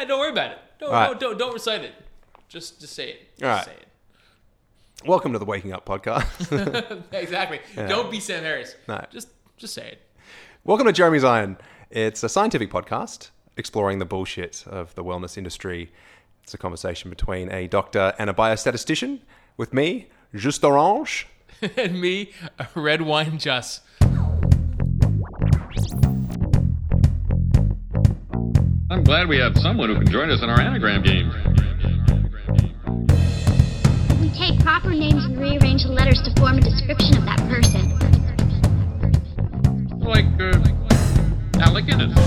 Yeah, don't worry about it. Don't right. don't, don't don't recite it. Just just say it. Just All right. say it. Welcome to the Waking Up podcast. exactly. Don't be Sam Harris. No. Just just say it. Welcome to Jeremy's Iron. It's a scientific podcast exploring the bullshit of the wellness industry. It's a conversation between a doctor and a biostatistician with me, Just Orange. and me, a red wine just. I'm glad we have someone who can join us in our anagram game. We take proper names and rearrange the letters to form a description of that person. Like, uh, Alec Guinness.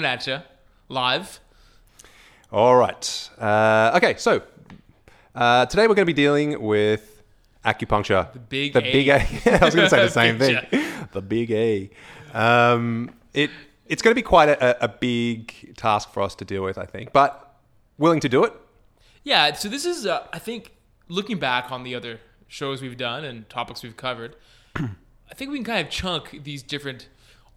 Coming at you, live. All right. Uh, okay, so uh, today we're going to be dealing with acupuncture. The big the A. big A. I was going to say the same thing. The big A. Um, it it's going to be quite a, a big task for us to deal with, I think, but willing to do it. Yeah, so this is, uh, I think, looking back on the other shows we've done and topics we've covered, I think we can kind of chunk these different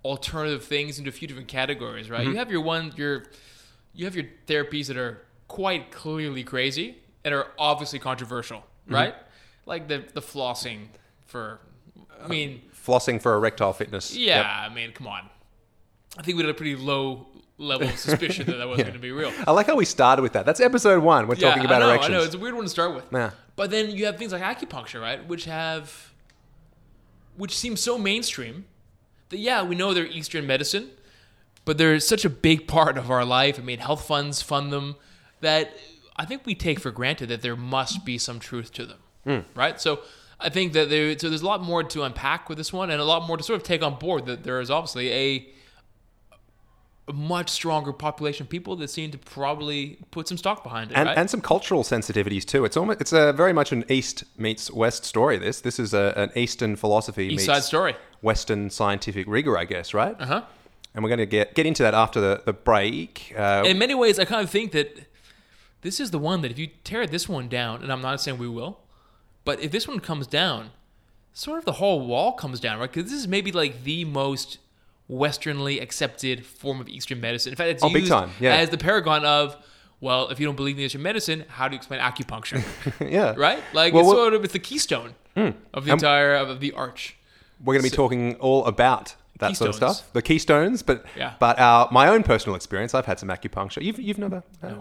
alternative things into a few different categories, right? You mm-hmm. have your one, your, you have your therapies that are quite clearly crazy and are obviously controversial, mm-hmm. right? Like the the flossing for, I mean, Flossing for erectile fitness. yeah, Yep. I mean, come on. I think we had a pretty low level of suspicion that that wasn't going to be real. I like how we started with that. That's episode one. We're talking about I know, erections. I know. It's a weird one to start with. Yeah. But then you have things like acupuncture, right? Which have, which seem so mainstream yeah, we know they're Eastern medicine, but they're such a big part of our life. I mean, health funds fund them that I think we take for granted that there must be some truth to them, Hmm. right? So. I think that there, so there's a lot more to unpack with this one, and a lot more to sort of take on board. That there is obviously a a much stronger population of people that seem to probably put some stock behind it. and, right? and some cultural sensitivities too. It's almost it's a very much an East meets West story. This this is a, an Eastern philosophy East meets Side story. Western scientific rigor, I guess, right? Uh huh. And we're going to get get into that after the the break. Uh, In many ways, I kind of think that this is the one that if you tear this one down, and I'm not saying we will, but if this one comes down, sort of the whole wall comes down, right? Because this is maybe like the most Westernly accepted form of Eastern medicine. In fact, it's Oh, used time, yeah. as the paragon of. Well, if you don't believe in Eastern medicine, how do you explain acupuncture? yeah, right? Like Well, it's sort of it's the keystone of the entire of the arch. We're going to be talking all about that sort of stuff, the keystones. But Yeah. but our my own personal experience, I've had some acupuncture. You've you've never. uh,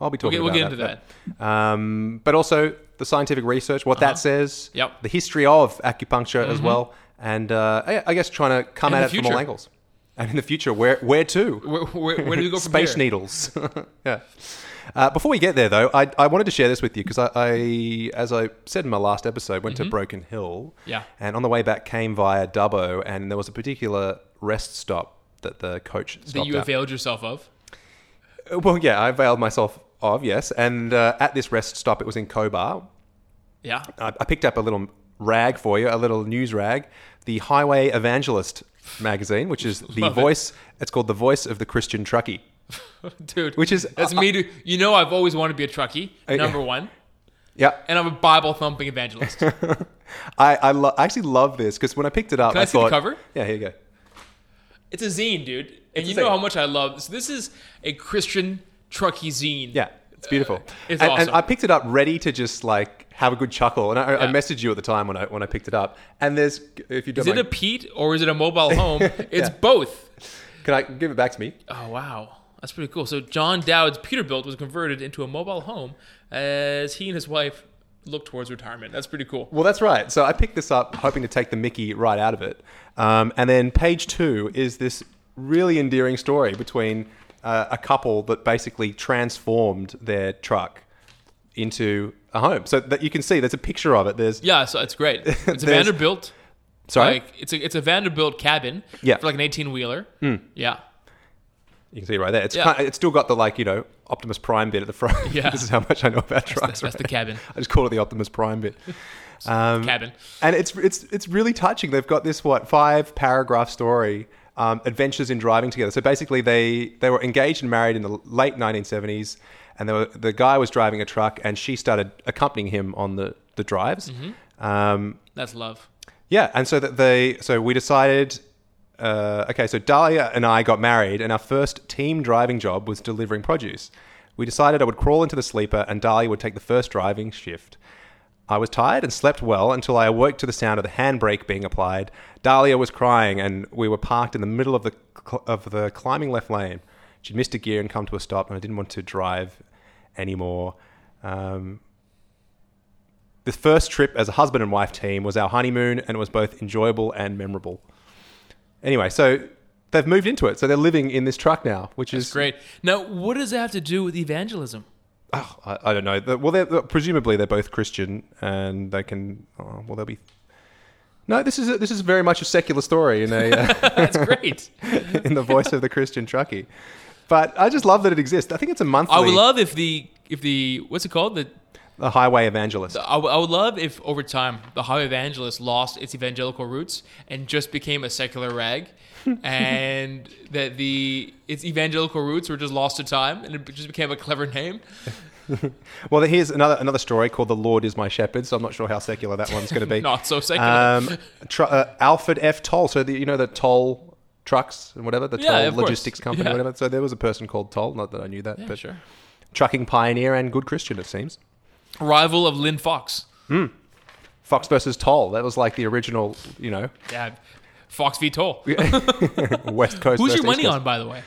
I'll be talking get- we'll about get that. into but, Um, but also the scientific research, what that says. Uh-huh. Yep. The history of acupuncture as well, and uh, I, guess trying to come And at it from all angles. And in the future, where where to? Where, where, where do we go from Space here? needles. yeah. Uh, before we get there, though, I, I wanted to share this with you because I, I, as I said in my last episode, went to Broken Hill. Mm-hmm. Yeah. And on the way back, came via Dubbo, and there was a particular rest stop that the coach stopped that you at. availed yourself of. Uh, Well, yeah, I availed myself of yes, and uh, at this rest stop, it was in Cobar. Yeah. I, I picked up a little rag for you, a little news rag, the Highway Evangelist magazine, which is the Love it. voice. It's called the voice of the Christian truckie. Dude, Which is- that's uh, me. Uh, to, you know, I've always wanted to be a truckie. Uh, Number one, Yeah, and I'm a Bible thumping evangelist. I I, lo- I actually love this because when I picked it up, Can I see the thought, cover? Yeah, here you go. it's a zine, dude, and It's you know how much I love this. This is a Christian truckie zine. Yeah, it's beautiful. Uh, it's and, awesome. and I picked it up ready to just like have a good chuckle, and I, I messaged you at the time when I when I picked it up. And there's if you don't Is it a Pete or is it a mobile home? It's Yeah. both. can I give it back to me? Oh wow, that's pretty cool. So John Dowd's Peterbilt was converted into a mobile home as he and his wife look towards retirement. That's pretty cool. Well, that's right. So I picked this up hoping to take the Mickey right out of it. Um, and then page two is this really endearing story between uh, a couple that basically transformed their truck into a home. So that you can see there's a picture of it. There's Yeah, so it's great. It's a Vanderbilt. sorry. Like it's a it's a Vanderbilt cabin Yeah. for like an eighteen wheeler. Yeah. You can see right there. It's Yeah. kind it's still got the like you know Optimus Prime bit at the front. Yeah. this is how much I know about trucks. That's, that's the cabin. I just call it the Optimus Prime bit. Um, Cabin. and it's it's it's really touching. They've got this what five paragraph story, um, adventures in driving together. So basically, they they were engaged and married in the late 1970s, and they were, the guy was driving a truck, and she started accompanying him on the the drives. Um, That's love. yeah, and so that they so we decided. Uh, okay, so Dahlia and I got married, and our first team driving job was delivering produce. We decided I would crawl into the sleeper, and Dahlia would take the first driving shift. I was tired and slept well until I awoke to the sound of the handbrake being applied. Dahlia was crying, and we were parked in the middle of the cl- of the climbing left lane. She'd missed a gear and come to a stop, and I didn't want to drive anymore. Um, the first trip as a husband and wife team was our honeymoon, and it was both enjoyable and memorable. Anyway, so they've moved into it, so they're living in this truck now, which is great. Now, what does that have to do with evangelism? Oh, I, I don't know. Well, they're, presumably they're both Christian, and they can. Oh, well, they'll be. No, this is a, this is very much a secular story in a uh, That's great. in the voice of the Christian truckie. But I just love that it exists. I think it's a monthly. I would love if the if the what's it called the the highway evangelist. I would- love if over time the Highway Evangelist lost its evangelical roots and just became a secular rag, and that the its evangelical roots were just lost to time and it just became a clever name. Well, here's another another story called "The Lord Is My Shepherd." So I'm not sure how secular that one's going to be. Not so secular. Um, tr- uh, Alfred F. Toll. So the, you know the toll trucks and whatever the Yeah, toll of course. logistics company, Yeah. whatever. So there was a person called Toll. Not that I knew that, Yeah, but sure. trucking pioneer and good Christian, it seems. Rival of Linfox. Fox versus Toll. That was like the original, you know, Yeah, Fox v Toll. West Coast. Who's your money on, by the way?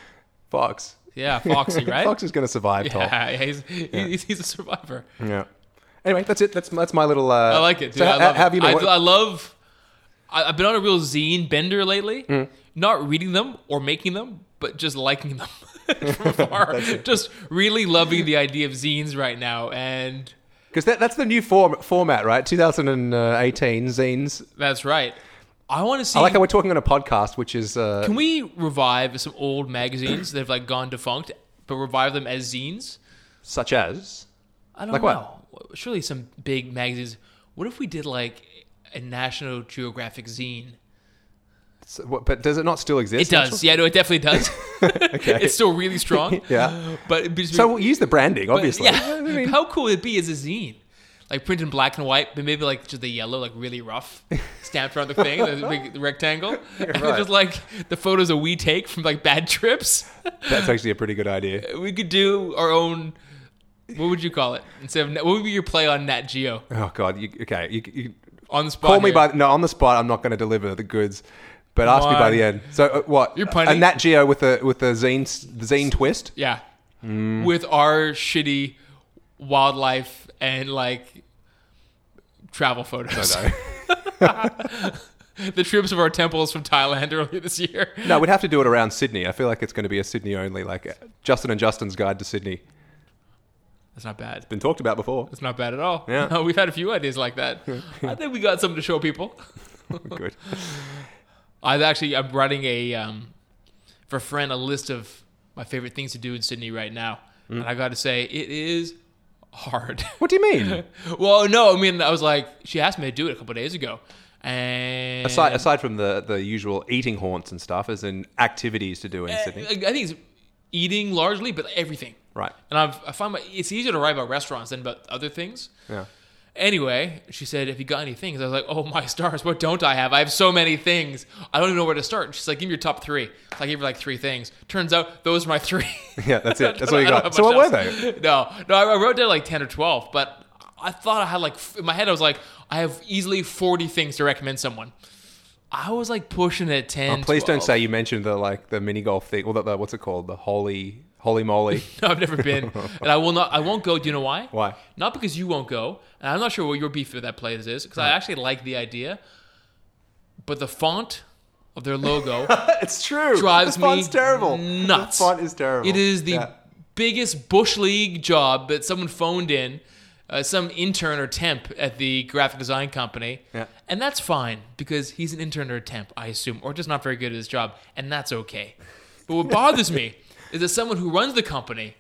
Fox. Yeah, Foxy, right? Fox is going to survive Toll. yeah, he's, he's, he's a survivor. Yeah. Anyway, that's it. That's that's my little. Uh, I like it. Dude. So I ha- love have it. you been? I, I love I, I've been on a real zine bender lately. Mm. Not reading them or making them, but just liking them from afar. just really loving the idea of zines right now, and Because that, that's the new form, format, right? 2018 zines. that's right. I want to see. I like how we're talking on a podcast, which is. Uh, can we revive some old magazines that have like gone defunct, but revive them as zines? such as. I don't Like know. what? Surely some big magazines. What if we did like a National Geographic zine? S- what- But does it not still exist? It does. Yeah, no, it definitely does. Okay. it's still really strong. Yeah. But it'd So we'll use the branding, but, obviously. yeah. I mean, How cool would it be as a zine? Like printed in black and white, but maybe like just the yellow, like really rough, stamped around the thing, the big rectangle. And right. just like the photos that we take from like bad trips. that's actually a pretty good idea. we could do our own. What would you call it? Instead of what would be your play on Nat Geo Oh God! You, okay, you, you on the spot? call me by no on the spot. I'm not going to deliver the goods, but ask me by the end. So uh, what? You're a punting- Nat Geo with the with the zine zine twist. Yeah. Mm. With our shitty wildlife and like travel photos. the trips of our temples from Thailand earlier this year. No, we'd have to do it around Sydney. I feel like it's going to be a Sydney only, like uh, Justin and Justin's Guide to Sydney. That's not bad. It's been talked about before. That's not bad at all. Yeah. No, we've had a few ideas like that. I think we got something to show people. Good. I've actually I'm writing a um, for a friend a list of my favorite things to do in Sydney right now, Mm. and I got to say it is hard. What do you mean? well, no, I mean I was like she asked me to do it a couple days ago, and aside aside from the the usual eating haunts and stuff, as in activities to do in Sydney. I I think it's eating largely, but everything. Right. And I've, I find my, it's easier to write about restaurants than about other things. Yeah. Anyway, she said, "Have you got any things?" I was like, "Oh my stars, what don't I have? I have so many things. I don't even know where to start." She's like, "Give me your top three. So I gave her like three things. Turns out those are my three. Yeah, that's it. That's all you got. So what much were they? No, no, I wrote down like ten or twelve, but I thought I had like in my head I was like, I have easily forty things to recommend someone. I was like pushing it at ten. Oh, please don't say you mentioned the like the mini golf thing. Well, the, the, what's it called? The holy holy moly. No, I've never been, and I will not. I won't go. Do you know why? Why? Not because you won't go, and I'm not sure what your beef with that place is. Because I actually like the idea, but the font of their logo it's true. drives font's me terrible. nuts. The font is terrible. It is the Yeah. biggest bush league job that someone phoned in, uh, some intern or temp at the graphic design company, Yeah. and that's fine because he's an intern or a temp, I assume, or just not very good at his job, and that's okay. But what bothers me is that someone who runs the company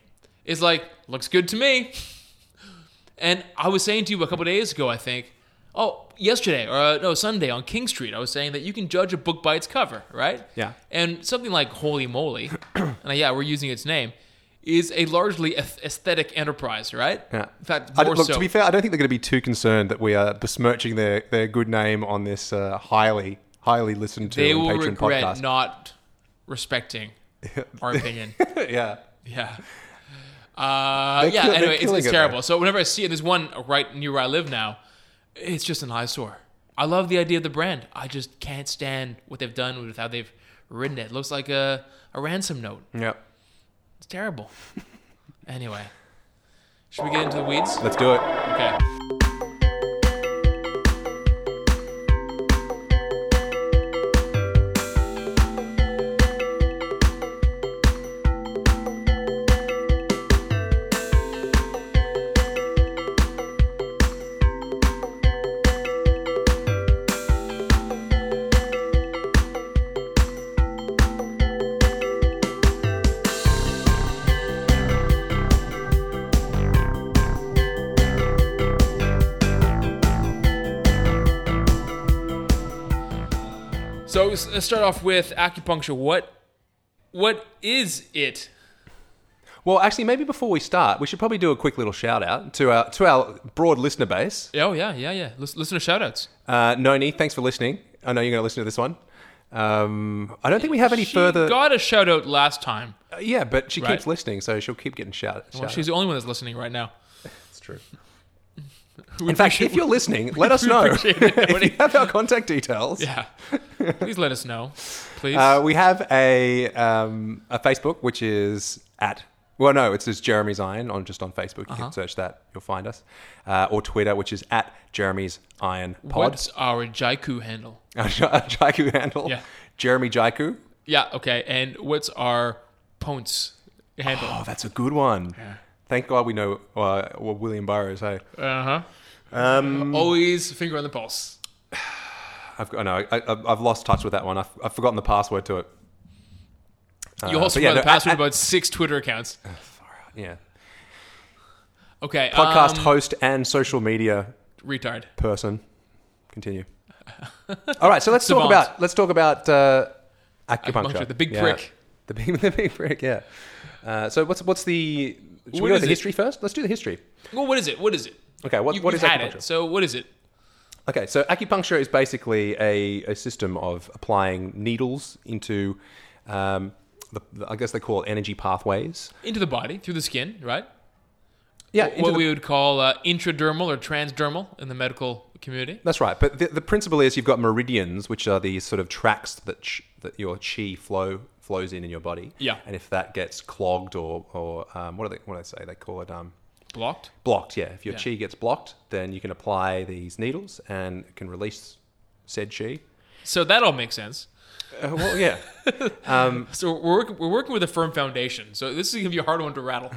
is like, looks good to me. And I was saying to you a couple days ago, I think, oh, yesterday or uh, no Sunday on King Street, I was saying that you can judge a book by its cover, right? Yeah. And something like Holy Moly, and uh, yeah, we're using its name, is a largely aesthetic enterprise, right? Yeah. In fact, look, so. to be fair, I don't think they're going to be too concerned that we are besmirching their, their good name on this uh, highly, highly listened to they will patron regret podcast. not respecting our opinion. yeah. Yeah. Uh, yeah. kill- anyway, it's, it's it, terrible. though. So whenever I see it, there's one right near where I live now. It's just an eyesore. I love the idea of the brand. I just can't stand what they've done with how they've written it. It looks like a, a ransom note. Yep. It's terrible. anyway, should we get into the weeds? Let's do it. Okay. Let's start off with acupuncture. What what is it? Well, actually, maybe before we start, we should probably do a quick little shout out to our to our broad listener base. Oh yeah, yeah, yeah. Listen, listen to shoutouts. Uh, Noni, thanks for listening. I know you're going to listen to this one. Um, I don't think we have any She further. got a shout out last time. Uh, yeah, but she Right. keeps listening, so she'll keep getting shout. Well, shout she's the only one that's listening right now. That's true. In fact, if you're listening, let us know. if you have our contact details. Yeah. Please let us know, please. Uh, we have a um, a Facebook which is at well no it's just Jeremy's Iron on just on Facebook you Uh-huh. can search that you'll find us uh, or Twitter which is at Jeremy's Iron Pod What's our Jaiku handle? our Jaiku handle Yeah. Jeremy Jaiku Yeah, okay. And what's our Pownce handle? oh that's a good one thank God we know uh, what William Burroughs hey Uh huh. um, Always finger on the pulse. I've got no I, I, I've lost touch with that one I've, I've forgotten the password to it You Uh, also but yeah, the no, password at- about six Twitter accounts. yeah Okay. podcast um, host and social media retard. person. Continue. All right, so let's talk about let's talk about uh, acupuncture. Acupuncture, the big Yeah. prick. The big, the big prick. Yeah. Uh, so what's what's the? Should What we go is to the it? history first? Let's do the history. Well, what is it? What is it? Okay, what- you, what you've had acupuncture? It, so what is it? Okay, so acupuncture is basically a, a system of applying needles into, um, the, the- I guess they call it energy pathways. Into the body through the skin, right? Yeah, what the- we would call uh, intradermal or transdermal in the medical community. That's right. But the, the principle is you've got meridians, which are these sort of tracks that ch- that your chi flow flows in in your body. Yeah. And if that gets clogged or or um, what do they what do they say? They call it um, Blocked. blocked. Yeah. If your Yeah. chi gets blocked, then you can apply these needles and it can release said chi. So that all makes sense. Uh, well, yeah. So we're working, we're working with a firm foundation. So this is gonna be a hard one to rattle.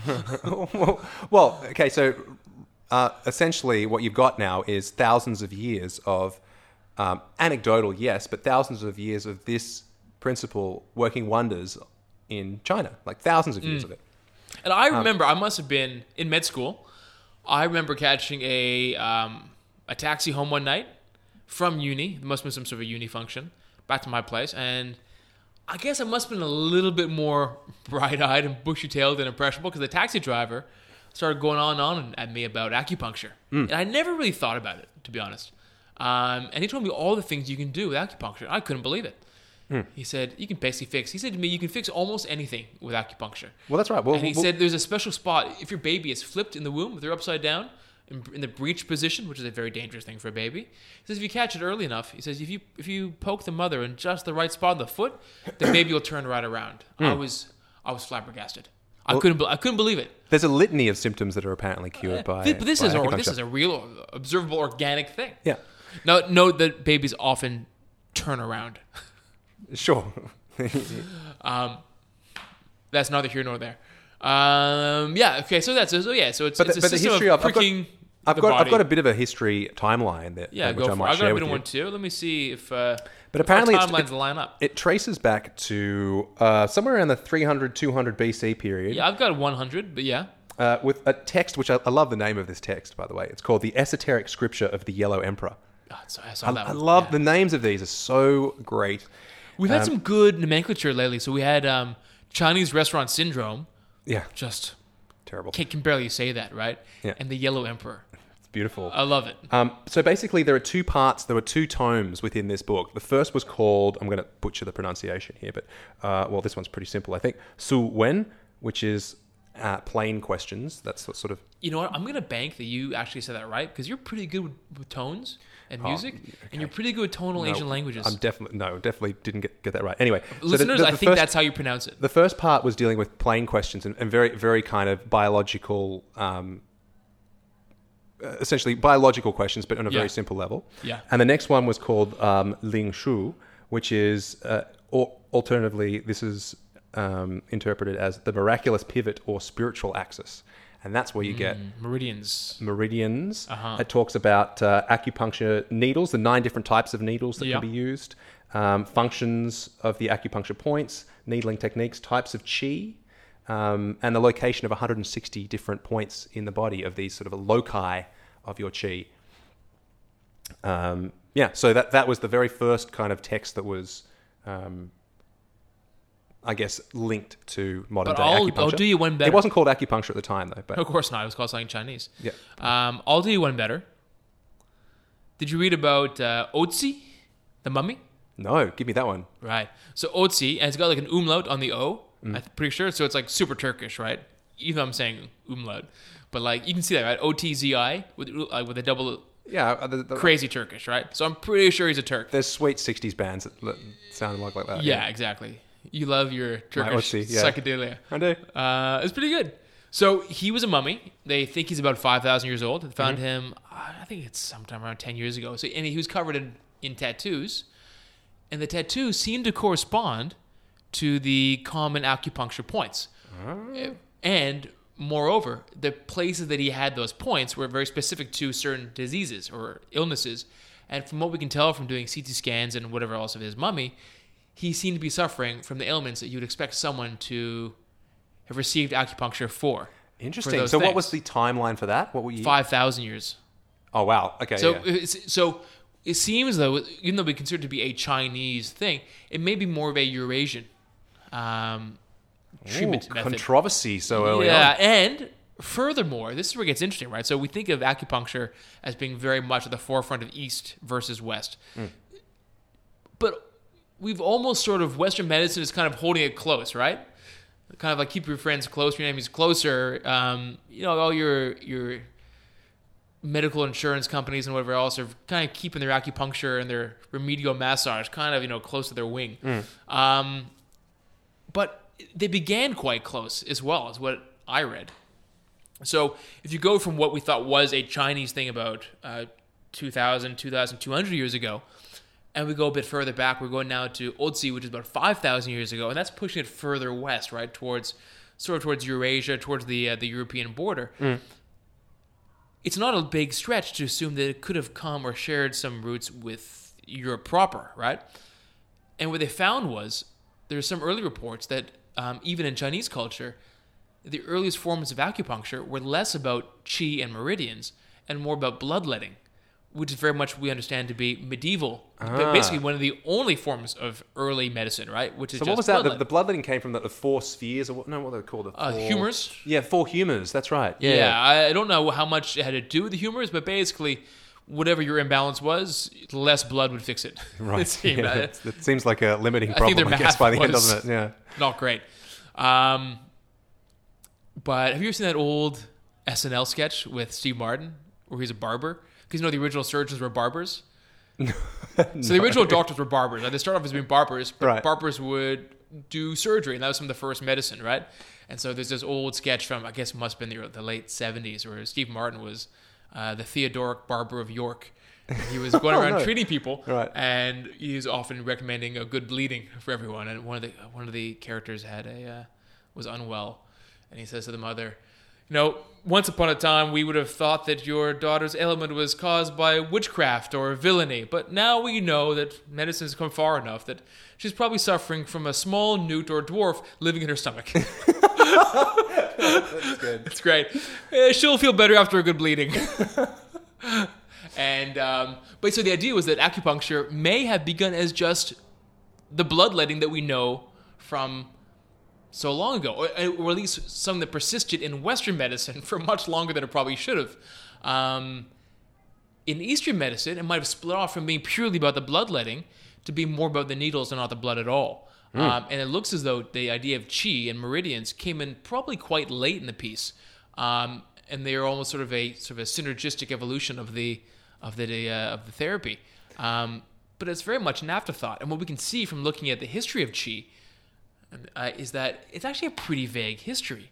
well, well, okay. So uh, essentially, what you've got now is thousands of years of um, anecdotal, yes, but thousands of years of this principle working wonders in China, like thousands of Mm. years of it. And I remember I must have been in med school. I remember catching a um, a taxi home one night from uni. There must have been some sort of uni function back to my place, and I guess I must have been a little bit more bright eyed and bushy tailed and impressionable because the taxi driver started going on and on at me about acupuncture, and I never really thought about it to be honest. Um, and he told me all the things you can do with acupuncture. I couldn't believe it. Hmm. He said you can basically fix. He said to me, you can fix almost anything with acupuncture. Well, that's right. Well, And he well- said there's a special spot if your baby is flipped in the womb, if they're upside down in, in the breech position, which is a very dangerous thing for a baby. He says if you catch it early enough, he says if you if you poke the mother in just the right spot on the foot, the baby will turn right around. I hmm. was I was flabbergasted. I couldn't I couldn't believe it. there's a litany of symptoms that are apparently cured by. But this by is or, this is a real observable organic thing. yeah, Now note that babies often turn around. sure. um, That's neither here nor there. Um, yeah. Okay. So that's so yeah. So it's, But it's the- a but the system history of of- I've got- I've got I've got a bit of a history timeline that Yeah, which go I for it. might I got share a bit of one too. Let me see if. Uh, But if apparently timelines it- line up. It traces back to uh, somewhere around the 300 200 BC period. yeah, I've got 100, but yeah. uh, with a text which I, I love the name of this text by the way. It's called the Esoteric Scripture of the Yellow Emperor. Oh, so I I. I love Yeah. the names of these are so great. We've Um, had some good nomenclature lately. So we had um, Chinese restaurant syndrome. Yeah, Just terrible. can, can barely say that, right? Yeah. And the Yellow Emperor. It's beautiful. I love it. Um, so basically, there are two parts. There were two tomes within this book. The first was called. I'm going to butcher the pronunciation here, but uh, well, this one's pretty simple. I think Su Wen, which is uh, plain questions. That's what sort of. You know what? I'm gonna bank that you actually said that right because you're pretty good with, with tones and music, and you're pretty good tonal Asian languages. I'm definitely no, definitely didn't get, get that right. Anyway, so the- Listeners, the- I think first- that's how you pronounce it. The first part was dealing with plain questions and, and very, very kind of biological, um, uh, essentially biological questions, but on a Yeah. very simple level. Yeah. And the next one was called um, Ling Shu, which is, uh, or alternatively, this is um, interpreted as the miraculous pivot or spiritual axis. And that's where you get Meridians. meridians. Uh-huh. It talks about uh, acupuncture needles, the nine different types of needles that Yeah. can be used, um, functions of the acupuncture points, needling techniques, types of chi, um, and the location of 160 different points in the body of these sort of loci of your chi. Um, yeah, so that that was the very first kind of text that was. Um, I guess linked to modern But day I'll- acupuncture. I'll do you one better. It wasn't called acupuncture at the time, though. But Of course not. It was called something Chinese. Yeah. Um, I'll do you one better. Did you read about uh, Otzi, the mummy? no, give me that one. Right. So Otzi, and it's got like an umlaut on the O. Mm. I'm pretty sure. So it's like super Turkish, right? Even though I'm saying umlaut, but like you can see that, right? O T Z I with uh, with a double Yeah, uh, the, the, crazy Turkish, right? So I'm pretty sure he's a Turk. There's sweet '60s bands that, sound like like that. Yeah, exactly. You love your Turkish Otzi, yeah. psychedelia. I do. Uh, it's pretty good. So he was a mummy. They think he's about five thousand years old. They found Mm-hmm. him. uh, I think it's sometime around ten years ago. So and he was covered in, in tattoos, and the tattoos seemed to correspond to the common acupuncture points. Ah. And moreover, the places that he had those points were very specific to certain diseases or illnesses. And from what we can tell from doing CT scans and whatever else of his mummy, he seemed to be suffering from the ailments that you would expect someone to have received acupuncture for. Interesting. those So, what was the timeline for that? What were you? Five thousand years. Oh wow. Okay. So, yeah. it's, so it seems though, even though we consider it to be a Chinese thing, it may be more of a Eurasian um, treatment Ooh, method. controversy so early yeah, on. and furthermore, this is where it gets interesting, right? So we think of acupuncture as being very much at the forefront of East versus West, Hmm. We've almost sort of Western medicine is kind of holding it close, right? Kind of like keep your friends close, your enemies closer. Um, you know, all your your medical insurance companies and whatever else are kind of keeping their acupuncture and their remedial massage kind of you know close to their wing. Um, but they began quite close as well, is what I read. So if you go from what we thought was a Chinese thing about uh, 2,000, 2,200 years ago, and we go a bit further back, we're going now to Old Otzi, which is about 5,000 years ago, and that's pushing it further west, right, towards sort of towards Eurasia, towards the uh, the European border. It's not a big stretch to assume that it could have come or shared some roots with Europe proper, right? And what they found was there's some early reports that um, even in Chinese culture, the earliest forms of acupuncture were less about qi and meridians and more about bloodletting, which is very much we understand to be medieval, but Ah. basically one of the only forms of early medicine, right? Which is So what was that? The, bloodletting. the bloodletting came from the, the four spheres, or what? No, what they called? The Uh, humors? Yeah, four humors. That's right. Yeah, Yeah. I I don't know how much it had to do with the humors, but basically, whatever your imbalance was, less blood would fix it. Right. it seemed. Yeah, Uh, that seems like a limiting I think problem, their I guess, by the end, doesn't it? Yeah. not great. Um, but have you ever seen that old SNL sketch with Steve Martin where he's a barber? Because you know the original surgeons were barbers. So the original doctors were barbers. Like, they started off as being barbers, but Right. barbers would do surgery, and that was some of the first medicine, right? And so there's this old sketch from I guess it must have been the, the late '70s where Steve Martin was uh, the Theodoric barber of York. He was going Oh, around no. treating people, Right. and he was often recommending a good bleeding for everyone. And one of the one of the characters had a uh, was unwell, and he says to the mother, you know, once upon a time we would have thought that your daughter's ailment was caused by witchcraft or villainy, but now we know that medicine has come far enough that she's probably suffering from a small newt or dwarf living in her stomach. That's good. It's great. Eh, she'll feel better after a good bleeding. and um, but so the idea was that acupuncture may have begun as just the bloodletting that we know from so long ago, or, or at least something that persisted in Western medicine for much longer than it probably should have. Um, in Eastern medicine, it might have split off from being purely about the bloodletting to be more about the needles and not the blood at all. Um, and it looks as though the idea of chi and meridians came in probably quite late in the piece, um, and they are almost sort of a sort of a synergistic evolution of the of the uh, of the therapy. Um, but it's very much an afterthought. And what we can see from looking at the history of chi uh, is that it's actually a pretty vague history.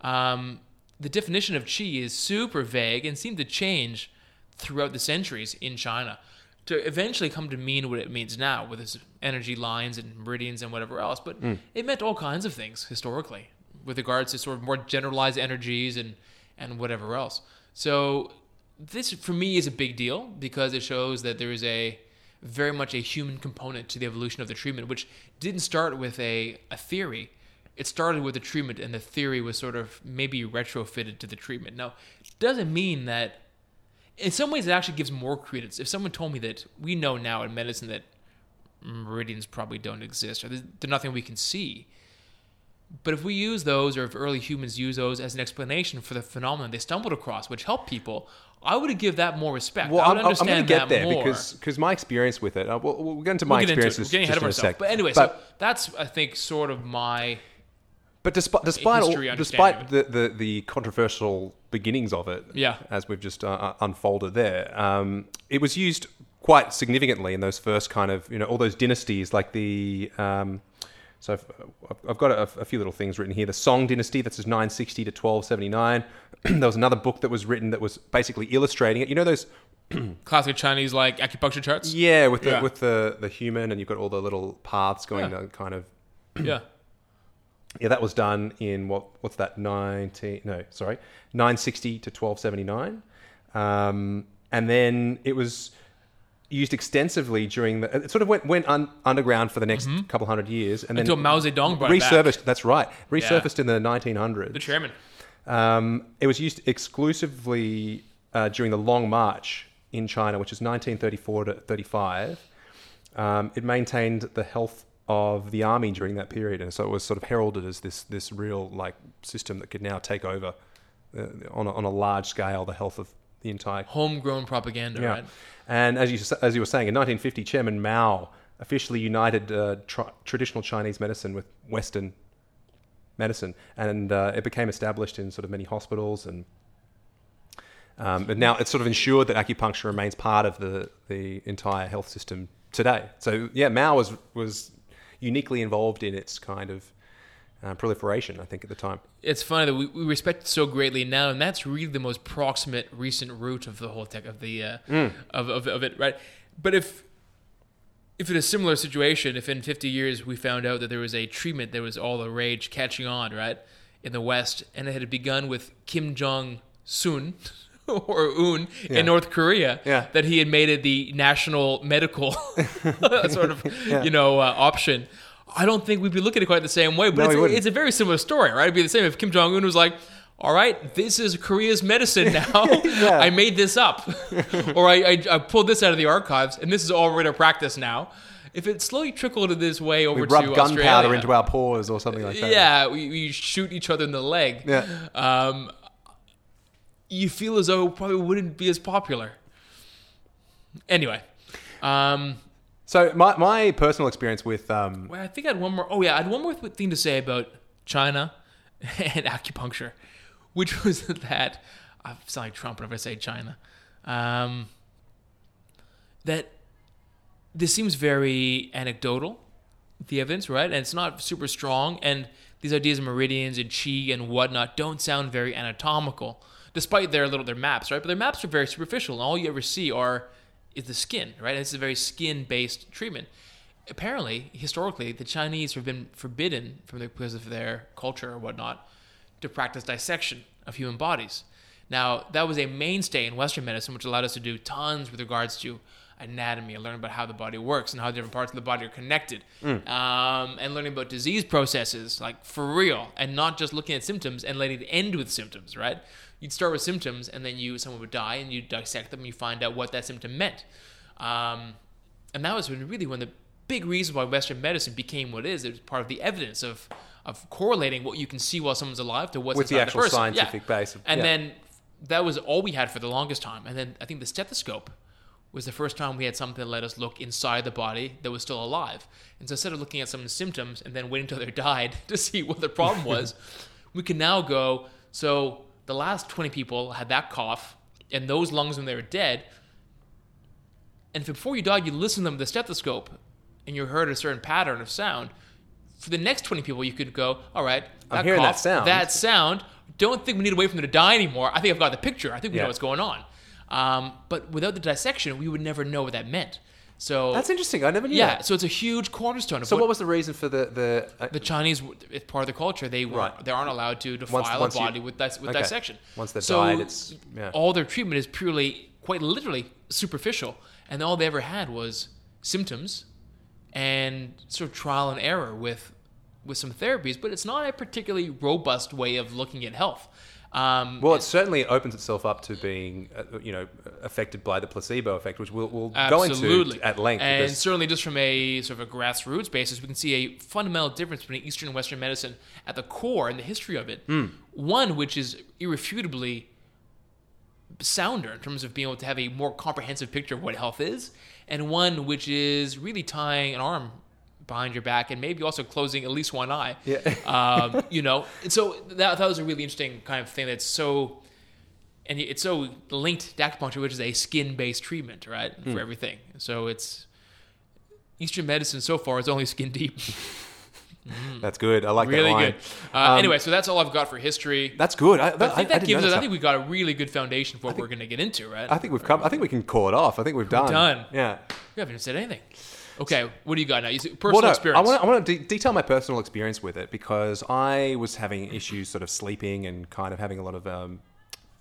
Um, the definition of chi is super vague and seemed to change throughout the centuries in China to eventually come to mean what it means now with its energy lines and meridians and whatever else. But it meant all kinds of things historically with regards to sort of more generalized energies and, and whatever else. So this for me is a big deal because it shows that there is a very much a human component to the evolution of the treatment, which didn't start with a, a theory. It started with the treatment, and the theory was sort of maybe retrofitted to the treatment. Now, doesn't mean that. In some ways, it actually gives more credence. If someone told me that we know now in medicine that meridians probably don't exist, or there's nothing we can see, but if we use those, or if early humans use those as an explanation for the phenomenon they stumbled across, which helped people, I would give that more respect. Well, I would I'm, I'm going understand to get that there more. because because my experience with it. Uh, we'll, we'll get into We'll my get into it. experiences We're getting ahead of ourselves. But anyway, but, so that's I think sort of my But despite despite all, despite the, the, the controversial beginnings of it, Yeah. as we've just uh, unfolded there, um, it was used quite significantly in those first kind of you know all those dynasties like the. Um, so I've, I've got a, a few little things written here. The Song Dynasty, that's 960 to 1279. there was another book that was written that was basically illustrating it. You know those classic Chinese like acupuncture charts. yeah, with the Yeah. with the the human, and you've got all the little paths going Yeah. down, kind of. Yeah. Yeah, that was done in what? What's that? Nineteen? No, sorry, nine sixty to twelve seventy nine, um, and then it was used extensively during the. It sort of went went un, underground for the next couple hundred years, and then Mm-hmm. Until Mao Zedong brought it back. resurfaced. That's right, resurfaced in the nineteen hundreds. The chairman. Um, it was used exclusively uh, during the Long March in China, which is 1934 to 35. Um, it maintained the health of the army during that period, and so it was sort of heralded as this this real like system that could now take over uh, on a, on a large scale the health of the entire Homegrown propaganda, yeah. right? And as you as you were saying, in 1950, Chairman Mao officially united uh, tra- traditional Chinese medicine with Western medicine, and uh, it became established in sort of many hospitals and. Um, but now it's sort of ensured that acupuncture remains part of the, the entire health system today. So yeah, Mao was was uniquely involved in its kind of uh, proliferation. I think at the time. It's funny that we, we respect it so greatly now, and that's really the most proximate recent root of the whole tech of the uh, Mm. of, of of it, right? But if if in a similar situation, if in 50 years we found out that there was a treatment that was all the rage, catching on, right, in the West, and it had begun with Kim Jong Sun or Un Yeah. in North Korea, Yeah. that he had made it the national medical sort of Yeah. you know uh, option. I don't think we'd be looking at it quite the same way, but No, it's, a, it's a very similar story, right? It'd be the same if Kim Jong Un was like, "All right, this is Korea's medicine now. I made this up, or I, I, I pulled this out of the archives, and this is all we're to practice now." If it slowly trickled this way over We to rub Australia, gunpowder into our pores or something like that. yeah, we, we shoot each other in the leg. Yeah. Um, you feel as though it probably wouldn't be as popular. Anyway, um, So my, my personal experience with um, well, I think I had one more. Oh yeah, I had one more th- thing to say about China and acupuncture, which was that I sound like Trump whenever I say China. Um, that this seems very anecdotal, the evidence, right? And it's not super strong. And these ideas of meridians and chi and whatnot don't sound very anatomical, despite their little their maps, right? But their maps are very superficial, and all you ever see are is the skin, right? And it's a very skin-based treatment. Apparently, historically, the Chinese have been forbidden from the, because of their culture or whatnot to practice dissection. of human bodies. Now, that was a mainstay in Western medicine, which allowed us to do tons with regards to anatomy and learn about how the body works and how different parts of the body are connected, um, and learning about disease processes, like for real, and not just looking at symptoms and letting it end with symptoms, right? You'd start with symptoms, and then you someone would die, and you dissect them, and you find out what that symptom meant. Um, and that was really one of the big reasons why Western medicine became what it is. It was part of the evidence of of correlating what you can see while someone's alive to what's With the actual person. scientific base of- and yeah. then that was all we had for the longest time. And then I think the stethoscope was the first time we had something that let us look inside the body that was still alive. And so instead of looking at someone's symptoms and then waiting until they died to see what the problem was, we can now go. So the last 20 people had that cough, and those lungs when they were dead. And if before you died, you listened to them with a stethoscope, and you heard a certain pattern of sound. For the next 20 people, you could go, all right, I'm that hearing that sound. That sound. Don't think we need to wait for them to die anymore. I think I've got the picture. I think we Yeah. know what's going on. Um, but without the dissection, we would never know what that meant. So That's interesting. I never knew. yeah, that. so it's a huge cornerstone of So what, what was the reason for the the? Uh, the Chinese, it's part of the culture. They were, Right. they aren't allowed to defile once a you- body with dis- with okay. dissection. Once they've so died, it's- yeah. all their treatment is purely, quite literally, superficial, and all they ever had was symptoms and sort of trial and error with with some therapies. But it's not a particularly robust way of looking at health. Um, well, it certainly opens itself up to being, uh, you know, affected by the placebo effect, which we'll, we'll go into at length. And because- certainly, just from a sort of a grassroots basis, we can see a fundamental difference between Eastern and Western medicine at the core and the history of it. Hmm. One which is irrefutably sounder in terms of being able to have a more comprehensive picture of what health is, and one which is really tying an arm behind your back and maybe also closing at least one eye. Yeah. um, you know, and so that, that was a really interesting kind of thing that's so and it's so linked to acupuncture, which is a skin-based treatment, right, for everything. So it's Eastern medicine so far is only skin deep. that's good. I like that really line. good. Uh, Um, anyway, so that's all I've got for history. That's good. I, I think that didn't gives know us. I think we've got a really good foundation for what we're going to get into, right? I think we've come. I think we can call it off. I think we've done. done. Yeah. we haven't even said anything. Okay, what do you got now? You Well, personal no, experience. I want to I want to de- detail my personal experience with it because I was having issues sort of sleeping and kind of having a lot of um,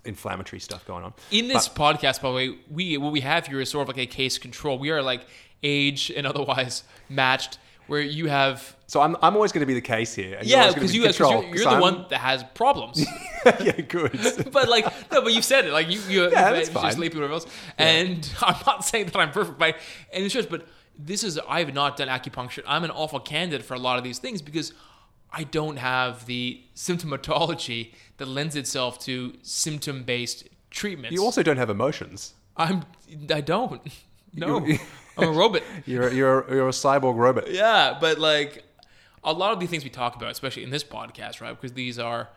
inflammatory stuff going on. In this podcast, by the way, we what we have here is sort of like a case control. We are like age and otherwise matched, where you have So I'm, I'm always going to be the case here. yeah, because you control, you're, you're the I'm- one that has problems. yeah, good. but like no, but you said it like you you Yeah, that's you're fine. sleeping whatever else. And I'm not saying that I'm perfect by any stretch, but this is I've not done acupuncture. I'm an awful candidate for a lot of these things because I don't have the symptomatology that lends itself to symptom based treatments. you also don't have emotions. I'm I don't. No, I'm a robot. You're you're you're a cyborg robot. Yeah, but like a lot of the things we talk about, especially in this podcast, right? Because these are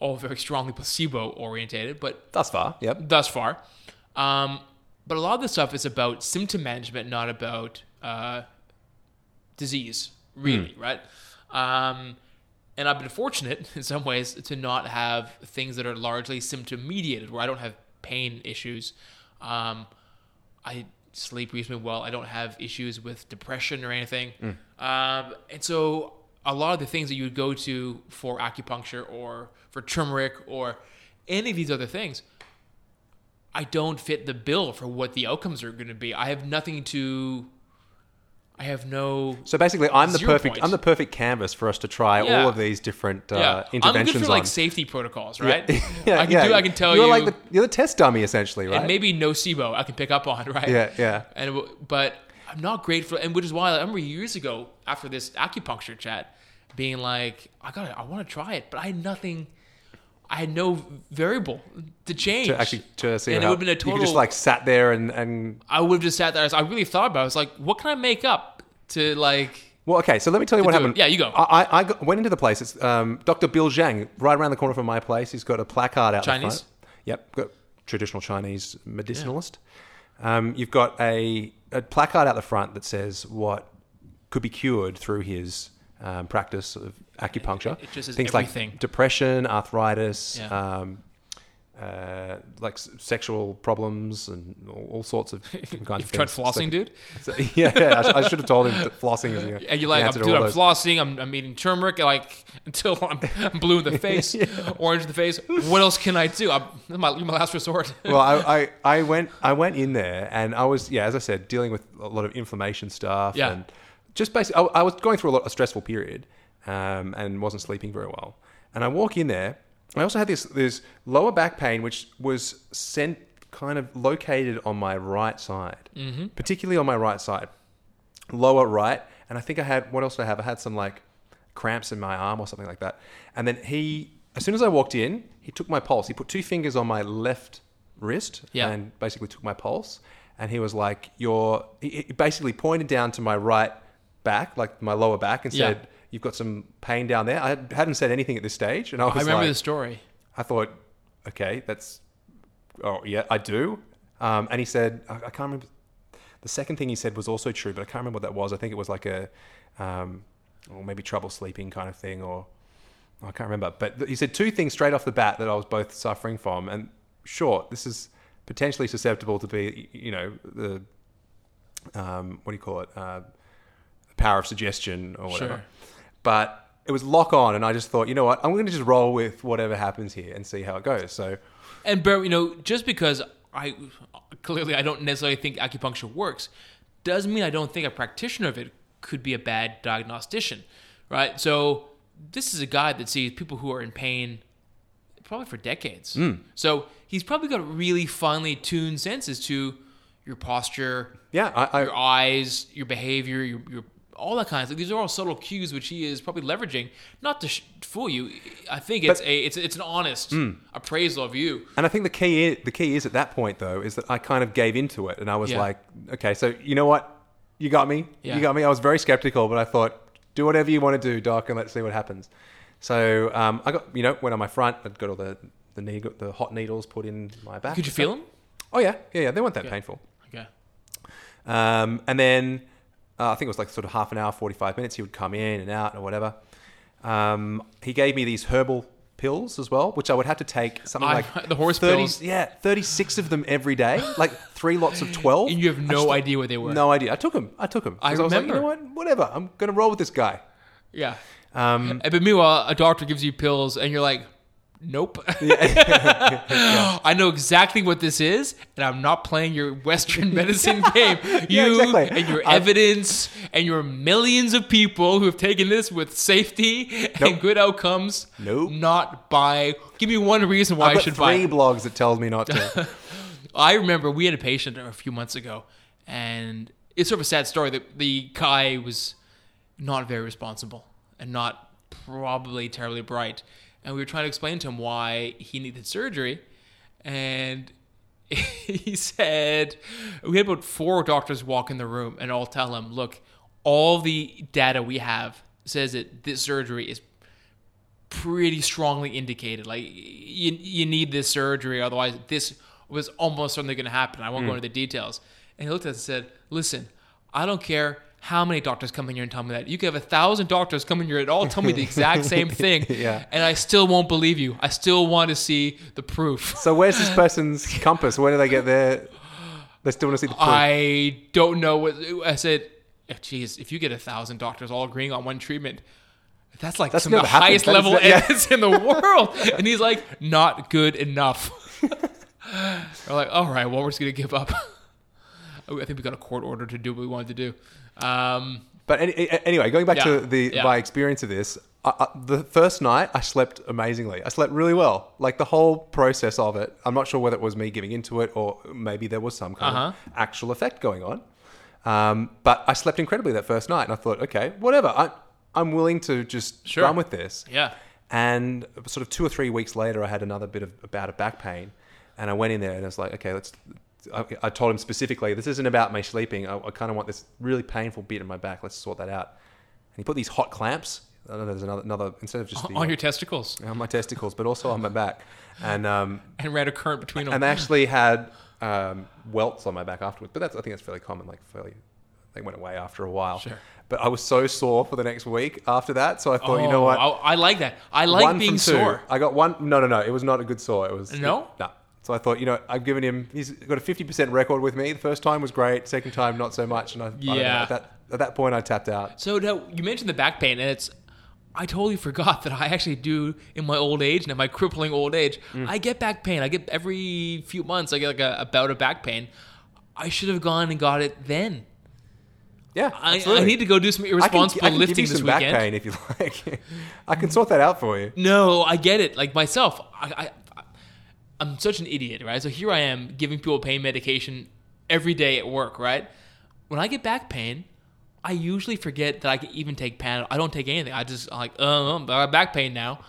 all very strongly placebo orientated, but Thus far, yep. thus far. Um, but a lot of the stuff is about symptom management, not about uh, disease, really, right? Um, and I've been fortunate in some ways to not have things that are largely symptom mediated, where I don't have pain issues. Um, I sleep reasonably well. I don't have issues with depression or anything. Um, and so a lot of the things that you would go to for acupuncture or for turmeric or any of these other things, I don't fit the bill for what the outcomes are going to be. I have nothing to. I have no. So basically, I'm the perfect points. I'm the perfect canvas for us to try Yeah. all of these different uh, yeah, I'm interventions good for like safety protocols, right? yeah, I can yeah. do. I can tell you're you. like the you're the test dummy essentially, right? and maybe nocebo I can pick up on, right? Yeah, yeah. And but I'm not great for, and which is why I remember years ago after this acupuncture chat, being like, I got, I want to try it, but I had nothing. I had no variable to change. to actually to see and how it would have been a you total. could just like sat there and and I would have just sat there. I really thought about. it. I was like, what can I make up to like? Well, okay, so let me tell you what do it. happened. Yeah, you go. I, I, I got, went into the place. It's um, Dr. Bill Zhang, right around the corner from my place. He's got a placard out the Chinese? Yep, got traditional Chinese medicinalist. Um, you've got a, a placard out the front that says what could be cured through his um, practice of acupuncture. It just says Things everything. like depression, arthritis, Yeah. um, uh, like s- sexual problems and all, all sorts of different kinds You've of tried things. flossing, dude. So- yeah, yeah, I, sh- I should have told him that flossing is. The, And you're like, I'm, dude, I'm those. flossing. I'm, I'm eating turmeric, like until I'm, I'm blue in the face, orange in the face. What else can I do? I'm, my, my last resort. well, I, I, I went I went in there and I was yeah, as I said, dealing with a lot of inflammation stuff Yeah. and just basically I, I was going through a lot a stressful period um, and wasn't sleeping very well. And I walk in there. I also had this this lower back pain which was sent kind of located on my right side, mm-hmm. particularly on my right side, lower right. And I think I had what else did I have? I had some like cramps in my arm or something like that. And then he, as soon as I walked in, he took my pulse. He put two fingers on my left wrist Yeah. and basically took my pulse. And he was like, "You're." He he basically pointed down to my right back, like my lower back, and Yeah. said, "You've got some pain down there." I had- hadn't said anything at this stage, and I was I remember like, the story. I thought, okay, that's, oh yeah, I do. Um, and he said, I, I can't remember. The second thing he said was also true, but I can't remember what that was. I think it was like a, um, or maybe trouble sleeping kind of thing, or I can't remember. But th- he said two things straight off the bat that I was both suffering from. And sure, this is potentially susceptible to be, you know, the, um, what do you call it? Uh, power of suggestion or whatever. Sure. But it was lock on, and I just thought, you know what, I'm going to just roll with whatever happens here and see how it goes. So, And Bear, you know, just because I clearly I don't necessarily think acupuncture works, doesn't mean I don't think a practitioner of it could be a bad diagnostician, right? So this is a guy that sees people who are in pain probably for decades. Hmm. So he's probably got really finely tuned senses to your posture, yeah, I, your eyes, your behavior, your, your all that kind of stuff. These are all subtle cues which he is probably leveraging, not to sh- fool you. I think it's a it's it's an honest Hmm. appraisal of you. and I think the key is, the key is at that point though is that I kind of gave into it, and I was Yeah. like, okay, so you know what, you got me, Yeah. you got me. I was very skeptical, but I thought, do whatever you want to do, doc, and let's see what happens. So um, I got, you know, went on my front. I got all the the, needle, the hot needles put in my back. Could you feel them? Oh yeah, yeah, yeah. They weren't that Okay. painful. Okay. Um, and then uh, I think it was like sort of half an hour, 45 minutes. He would come in and out or whatever. Um, he gave me these herbal pills as well, which I would have to take something I- like the horse 30, pills. Yeah, 36 of them every day, like three lots of 12. And you have no just- idea what they were. No idea. I took them. I took them. I was like, you know what? Whatever. I'm going to roll with this guy. Yeah. Um, But meanwhile, a doctor gives you pills, and you're like, "Nope." I know exactly what this is, and I'm not playing your Western medicine game. You exactly. and your I've- evidence and your millions of people who have taken this with safety and good outcomes. Nope. Not buy. Give me one reason why I should three buy. blogs that tells me not to. I remember we had a patient a few months ago, and it's sort of a sad story. that the guy was not very responsible and not probably terribly bright. And we were trying to explain to him why he needed surgery. And he said, we had about four doctors walk in the room and all tell him, look, all the data we have says that this surgery is pretty strongly indicated. Like you, you need this surgery, otherwise this was almost certainly going to happen. I won't Hmm. go into the details. And he looked at us and said, "Listen, I don't care how many doctors come in here and tell me that. You could have a thousand doctors come in here and all tell me the exact same thing, Yeah. and I still won't believe you. I still want to see the proof." so where's this person's compass? Where do they get their? They still want to see the proof. I don't know what I said. Jeez, if you get a thousand doctors all agreeing on one treatment, that's like That's some of the highest That level yeah. evidence in the world. and he's like, not good enough. we're like, all right, well, we're just gonna give up. I think we got a court order to do what we wanted to do. Um, But any, anyway, going back to the yeah. my experience of this, I, I, the first night I slept amazingly. I slept really well. Like the whole process of it. I'm not sure whether it was me giving into it or maybe there was some kind Uh-huh. of actual effect going on. Um, but I slept incredibly that first night, and I thought, okay, whatever. I, I'm willing to just Sure. run with this. yeah. And sort of two or three weeks later, I had another bit of about a bout of back pain, and I went in there and I was like, okay, let's. I, I told him specifically, this isn't about me sleeping. I, I kind of want this really painful bit in my back. Let's sort that out. And he put these hot clamps. I don't know. There's another, another instead of just the, On your testicles on my testicles, but also on my back, and um, and ran a current between them. and they actually had um, welts on my back afterwards. But that's I think that's fairly common. Like fairly, they went away after a while. Sure. But I was so sore for the next week after that, so I thought, you know Oh, what? I, I like that. I like one being sore. I got one. No, no, no. It was not a good sore. It was No? no. So I thought, you know, I've given him. He's got a fifty percent record with me. The first time was great. Second time, not so much. And I, I know, Yeah. at that at that point, I tapped out. So now you mentioned the back pain, and it's I totally forgot that I actually do in my old age and in my crippling old age. Mm. I get back pain. I get every few months. I get like a, a bout of back pain. I should have gone and got it then. Yeah, I, I need to go do some I can, irresponsible I can lifting give you this some weekend. back pain if you like. I can sort that out for you. No, I get it. Like myself, I, I'm such an idiot, right? So here I am giving people pain medication every day at work, right? When I get back pain, I usually forget that I can even take Panadol. I don't take anything. I just I'm like, oh, I have back pain now.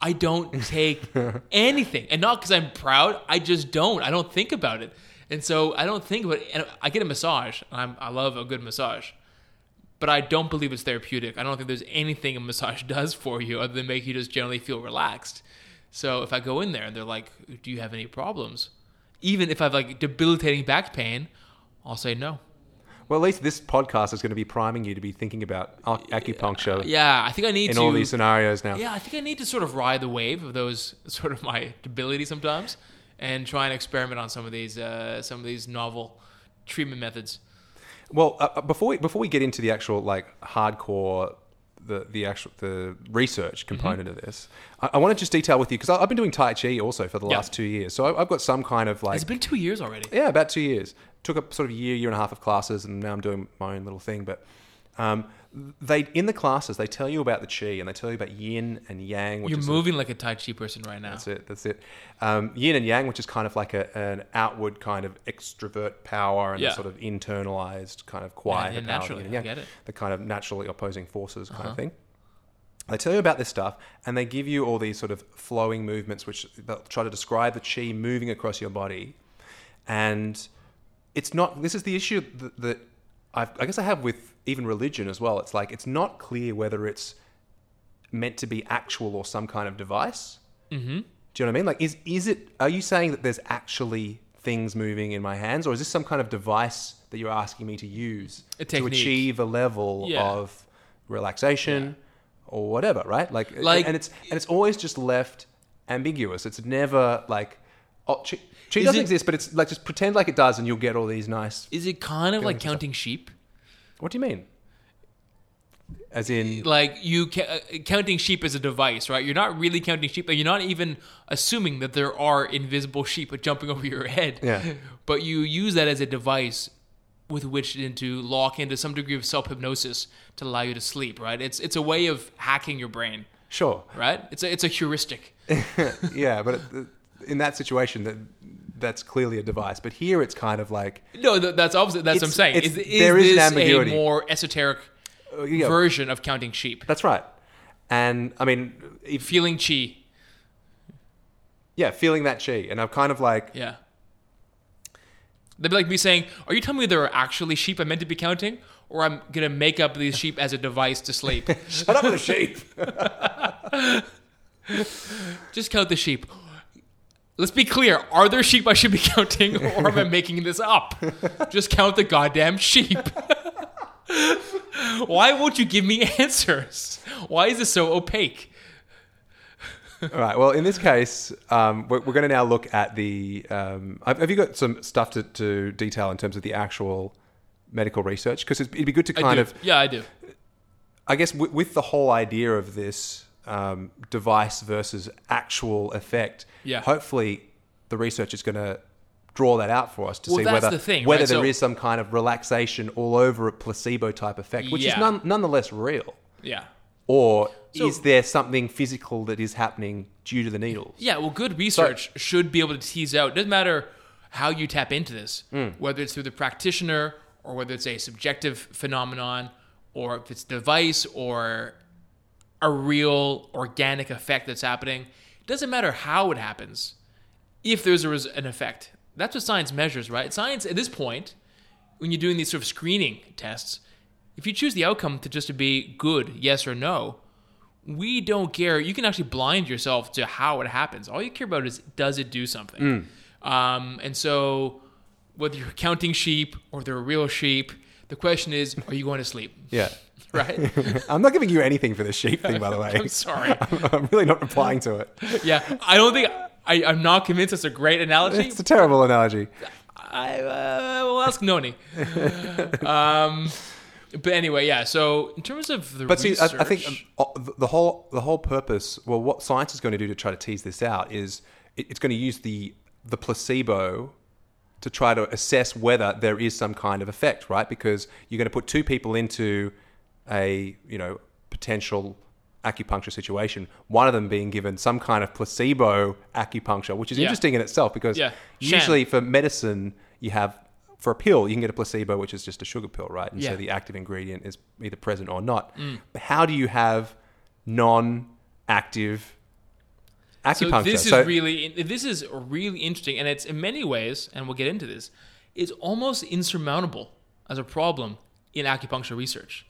I don't take anything, and not because I'm proud. I just don't. I don't think about it, and so I don't think about it. And I get a massage. I'm, I love a good massage but I don't believe it's therapeutic. I don't think there's anything a massage does for you other than make you just generally feel relaxed. So if I go in there and they're like, "Do you have any problems?" Even if I have like debilitating back pain, I'll say no. Well, at least this podcast is going to be priming you to be thinking about acupuncture Yeah, I think I need in to. all these scenarios now. yeah, I think I need to sort of ride the wave of those sort of my debility sometimes, and try and experiment on some of these uh, some of these novel treatment methods. Well, uh, uh, before we, before we get into the actual like hardcore the the actual the research Mm-hmm. component of this, I, I want to just detail with you because I've been doing Tai Chi also for the Yeah. last two years, so I, I've got some kind of like It's been two years already. yeah, about two years. Took a sort of year, year and a half of classes, and now I'm doing my own little thing. But um, they in the classes they tell you about the chi and they tell you about yin and yang. Which You're is moving like a Tai Chi person right now. That's it. That's it. Um, yin and yang, which is kind of like a, an outward kind of extrovert power and Yeah. a sort of internalized kind of quiet yeah, power. naturally, and I yang. get it. Uh-huh. The kind of naturally opposing forces kind of thing. They tell you about this stuff, and they give you all these sort of flowing movements, which they'll try to describe the chi moving across your body. And it's not. This is the issue that, that I've, I guess I have with even religion as well. It's like it's not clear whether it's meant to be actual or some kind of device. Mm-hmm. Do you know what I mean? Like, is is it? Are you saying that there's actually things moving in my hands, or is this some kind of device that you're asking me to use to achieve a level Yeah. of relaxation or whatever? Right? Like, Like- and it's and it's always just left ambiguous. It's never like, oh, chi Is doesn't it- exist, but it's like just pretend like it does, and you'll get all these nice. Is it kind of like counting sheep? What do you mean? As in, like you ca- uh, counting sheep as a device, right? You're not really counting sheep, and you're not even assuming that there are invisible sheep jumping over your head. Yeah. But you use that as a device with which to lock into some degree of self hypnosis to allow you to sleep, right? It's it's a way of hacking your brain, sure, right? It's a it's a heuristic. yeah, but in that situation, that that's clearly a device. But here, it's kind of like No, th- that's opposite. That's what I'm It's- saying. it's- Is, is there is an this ambiguity. a more esoteric uh, version of counting sheep? that's right. And I mean, if, Feeling chi. yeah, feeling that chi, and I'm kind of like, Yeah. They'd be like me saying, Are you telling me there are actually sheep I'm meant to be counting? Or I'm going to make up these sheep as a device to sleep? shut up with the sheep. Just count the sheep. Let's be clear. Are there sheep I should be counting or am I making this up? Just count the goddamn sheep. Why won't you give me answers? Why is this so opaque? All right. Well, in this case, um, we're, we're going to now look at the. Um, have you got some stuff to, to detail in terms of the actual medical research? Because it'd be good to kind of yeah, I do. I guess with, with the whole idea of this um, device versus actual effect, Yeah. hopefully the research is going to draw that out for us to Well, see whether the thing, whether right? there So- is some kind of relaxation all over a placebo type effect, which Yeah. is none, nonetheless real, Yeah. or So- is there something physical that is happening due to the needles? Yeah, well, good research should be able to tease out. It doesn't matter how you tap into this, whether it's through the practitioner or whether it's a subjective phenomenon or if it's device or a real organic effect that's happening. It doesn't matter how it happens. If there's a an effect, that's what science measures, right? Science at this point, when you're doing these sort of screening tests, if you choose the outcome to just to be good, yes or no, we don't care. You can actually blind yourself to how it happens. All you care about is does it do something. Um, and so, whether you're counting sheep or they're real sheep, the question is, are you going to sleep? Yeah. Right? I'm not giving you anything for the sheep thing, by the way. I'm sorry. I'm really not replying to it. Yeah, I don't think I, I'm not convinced it's a great analogy. It's a terrible analogy. I uh, will ask Noni. um, but anyway, yeah. So in terms of the But see, I, I think um, the whole the whole purpose, well, what science is going to do to try to tease this out is it, it's going to use the the placebo to try to assess whether there is some kind of effect, right? Because you're going to put two people into a you know potential acupuncture situation, one of them being given some kind of placebo acupuncture, which is Yeah. interesting in itself because Yeah. Usually for medicine you have for a pill you can get a placebo which is just a sugar pill, right? And Yeah. so the active ingredient is either present or not. Mm. But how do you have non-active acupuncture? So this is really this is really interesting, and it's in many ways, and we'll get into this. It's almost insurmountable as a problem in acupuncture research.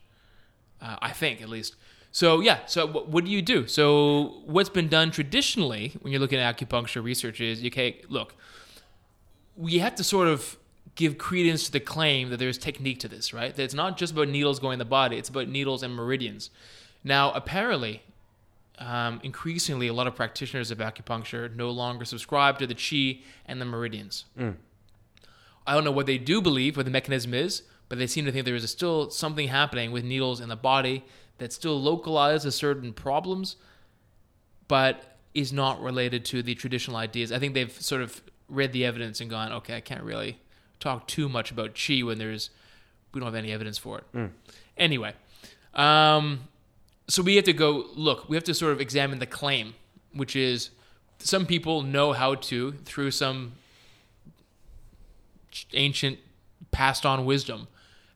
Uh, I think, at least. So yeah. So what, what do you do? So what's been done traditionally when you're looking at acupuncture research is you okay, look, we have to sort of give credence to the claim that there's technique to this, right? That it's not just about needles going in the body; it's about needles and meridians. Now, apparently, um, increasingly, a lot of practitioners of acupuncture no longer subscribe to the chi and the meridians. I don't know what they do believe, what the mechanism is, but they seem to think there is still something happening with needles in the body that still localizes certain problems, but is not related to the traditional ideas. I think they've sort of read the evidence and gone, okay, I can't really talk too much about chi when there's we don't have any evidence for it. Anyway, um, so we have to go look. We have to sort of examine the claim, which is some people know how to through some ancient passed on wisdom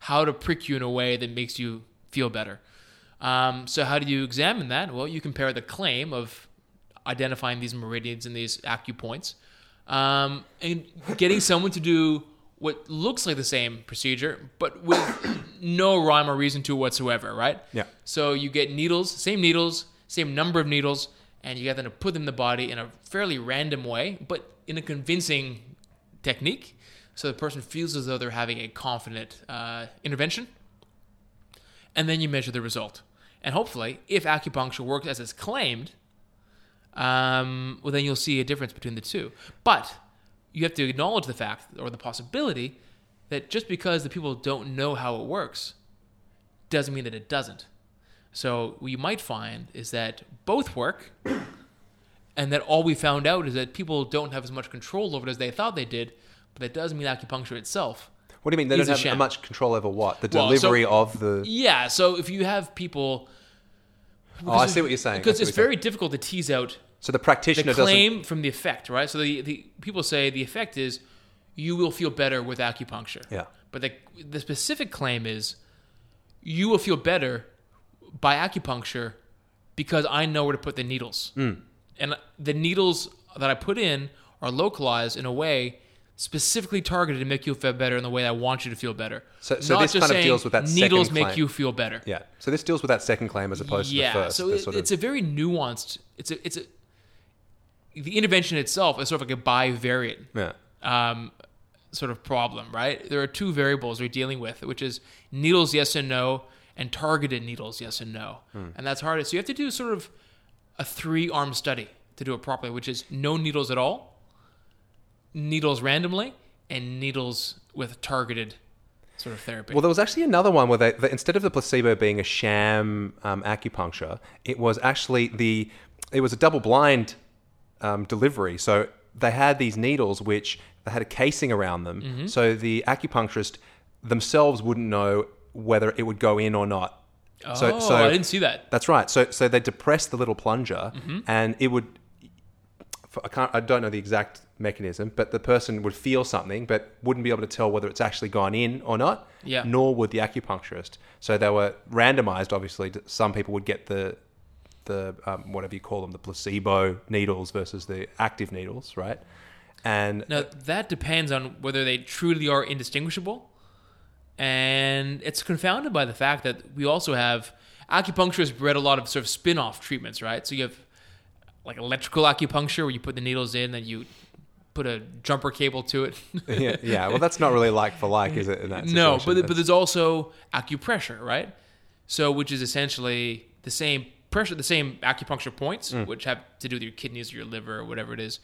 how to prick you in a way that makes you feel better. Um, so how do you examine that? Well, you compare the claim of identifying these meridians and these acupoints, um, and getting someone to do what looks like the same procedure, but with no rhyme or reason to it whatsoever, right? Yeah. So you get needles, same needles, same number of needles, and you get them to put them in the body in a fairly random way, but in a convincing technique. So the person feels as though they're having a confident uh, intervention. And then you measure the result. And hopefully, if acupuncture works as it's claimed, um, well, then you'll see a difference between the two. But you have to acknowledge the fact or the possibility that just because the people don't know how it works doesn't mean that it doesn't. So what you might find is that both work, and that all we found out is that people don't have as much control over it as they thought they did, but that doesn't mean acupuncture itself. What do you mean they don't have much control over what? The Well, so- delivery of the Yeah, so if you have people. Oh, I see what you're saying. I Because see it's what you're very difficult to tease out So the the practitioner doesn't claim from the effect, right? So the, the people say the effect is you will feel better with acupuncture. Yeah. But the, the specific claim is you will feel better by acupuncture because I know where to put the needles. Hmm. And the needles that I put in are localized in a way specifically targeted to make you feel better in the way that I want you to feel better. So- so Not this kind of deals with that needles make claim. you feel better Yeah. So this deals with that second claim as opposed yeah, to the first. so it, sort of- it's a very nuanced. It's a it's a the intervention itself is sort of like a bivariate yeah. um, sort of problem, right? There are two variables we're dealing with, which is needles yes and no, and targeted needles yes and no, Hmm. and that's hard. So you have to do sort of a three arm study to do it properly, which is no needles at all, needles randomly, and needles with targeted sort of therapy. Well, there was actually another one where they, instead of the placebo being a sham um, acupuncture, it was actually the it was a double blind um, delivery. So they had these needles which they had a casing around them, Mm-hmm. so the acupuncturist themselves wouldn't know whether it would go in or not. So, oh, so I didn't see that. That's right. So, so they depressed the little plunger, Mm-hmm. and it would. I can't. I don't know the exact mechanism, but the person would feel something, but wouldn't be able to tell whether it's actually gone in or not. Yeah. Nor would the acupuncturist. So they were randomized. Obviously, some people would get the the um, whatever you call them, the placebo needles versus the active needles, right? And Now that depends on whether they truly are indistinguishable, and it's confounded by the fact that we also have acupuncturists bred a lot of sort of spin-off treatments, right? So you have like electrical acupuncture where you put the needles in and then you put a jumper cable to it. yeah, yeah. Well, that's not really like for like, is it? In that no, but but there's also acupressure, right? So which is essentially the same pressure, the same acupuncture points, mm. which have to do with your kidneys or your liver or whatever it is.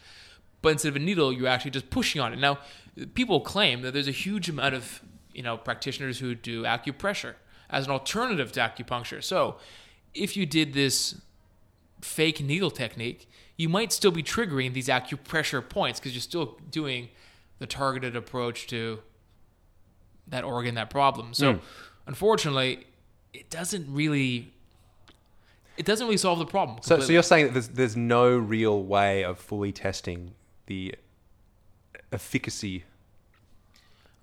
But instead of a needle, you're actually just pushing on it. Now, people claim that there's a huge amount of you know practitioners who do acupressure as an alternative to acupuncture. So, if you did this fake needle technique, you might still be triggering these acupressure points because you're still doing the targeted approach to that organ, that problem. So, unfortunately, it doesn't really it doesn't really solve the problem. So, so you're saying that there's there's no real way of fully testing the efficacy.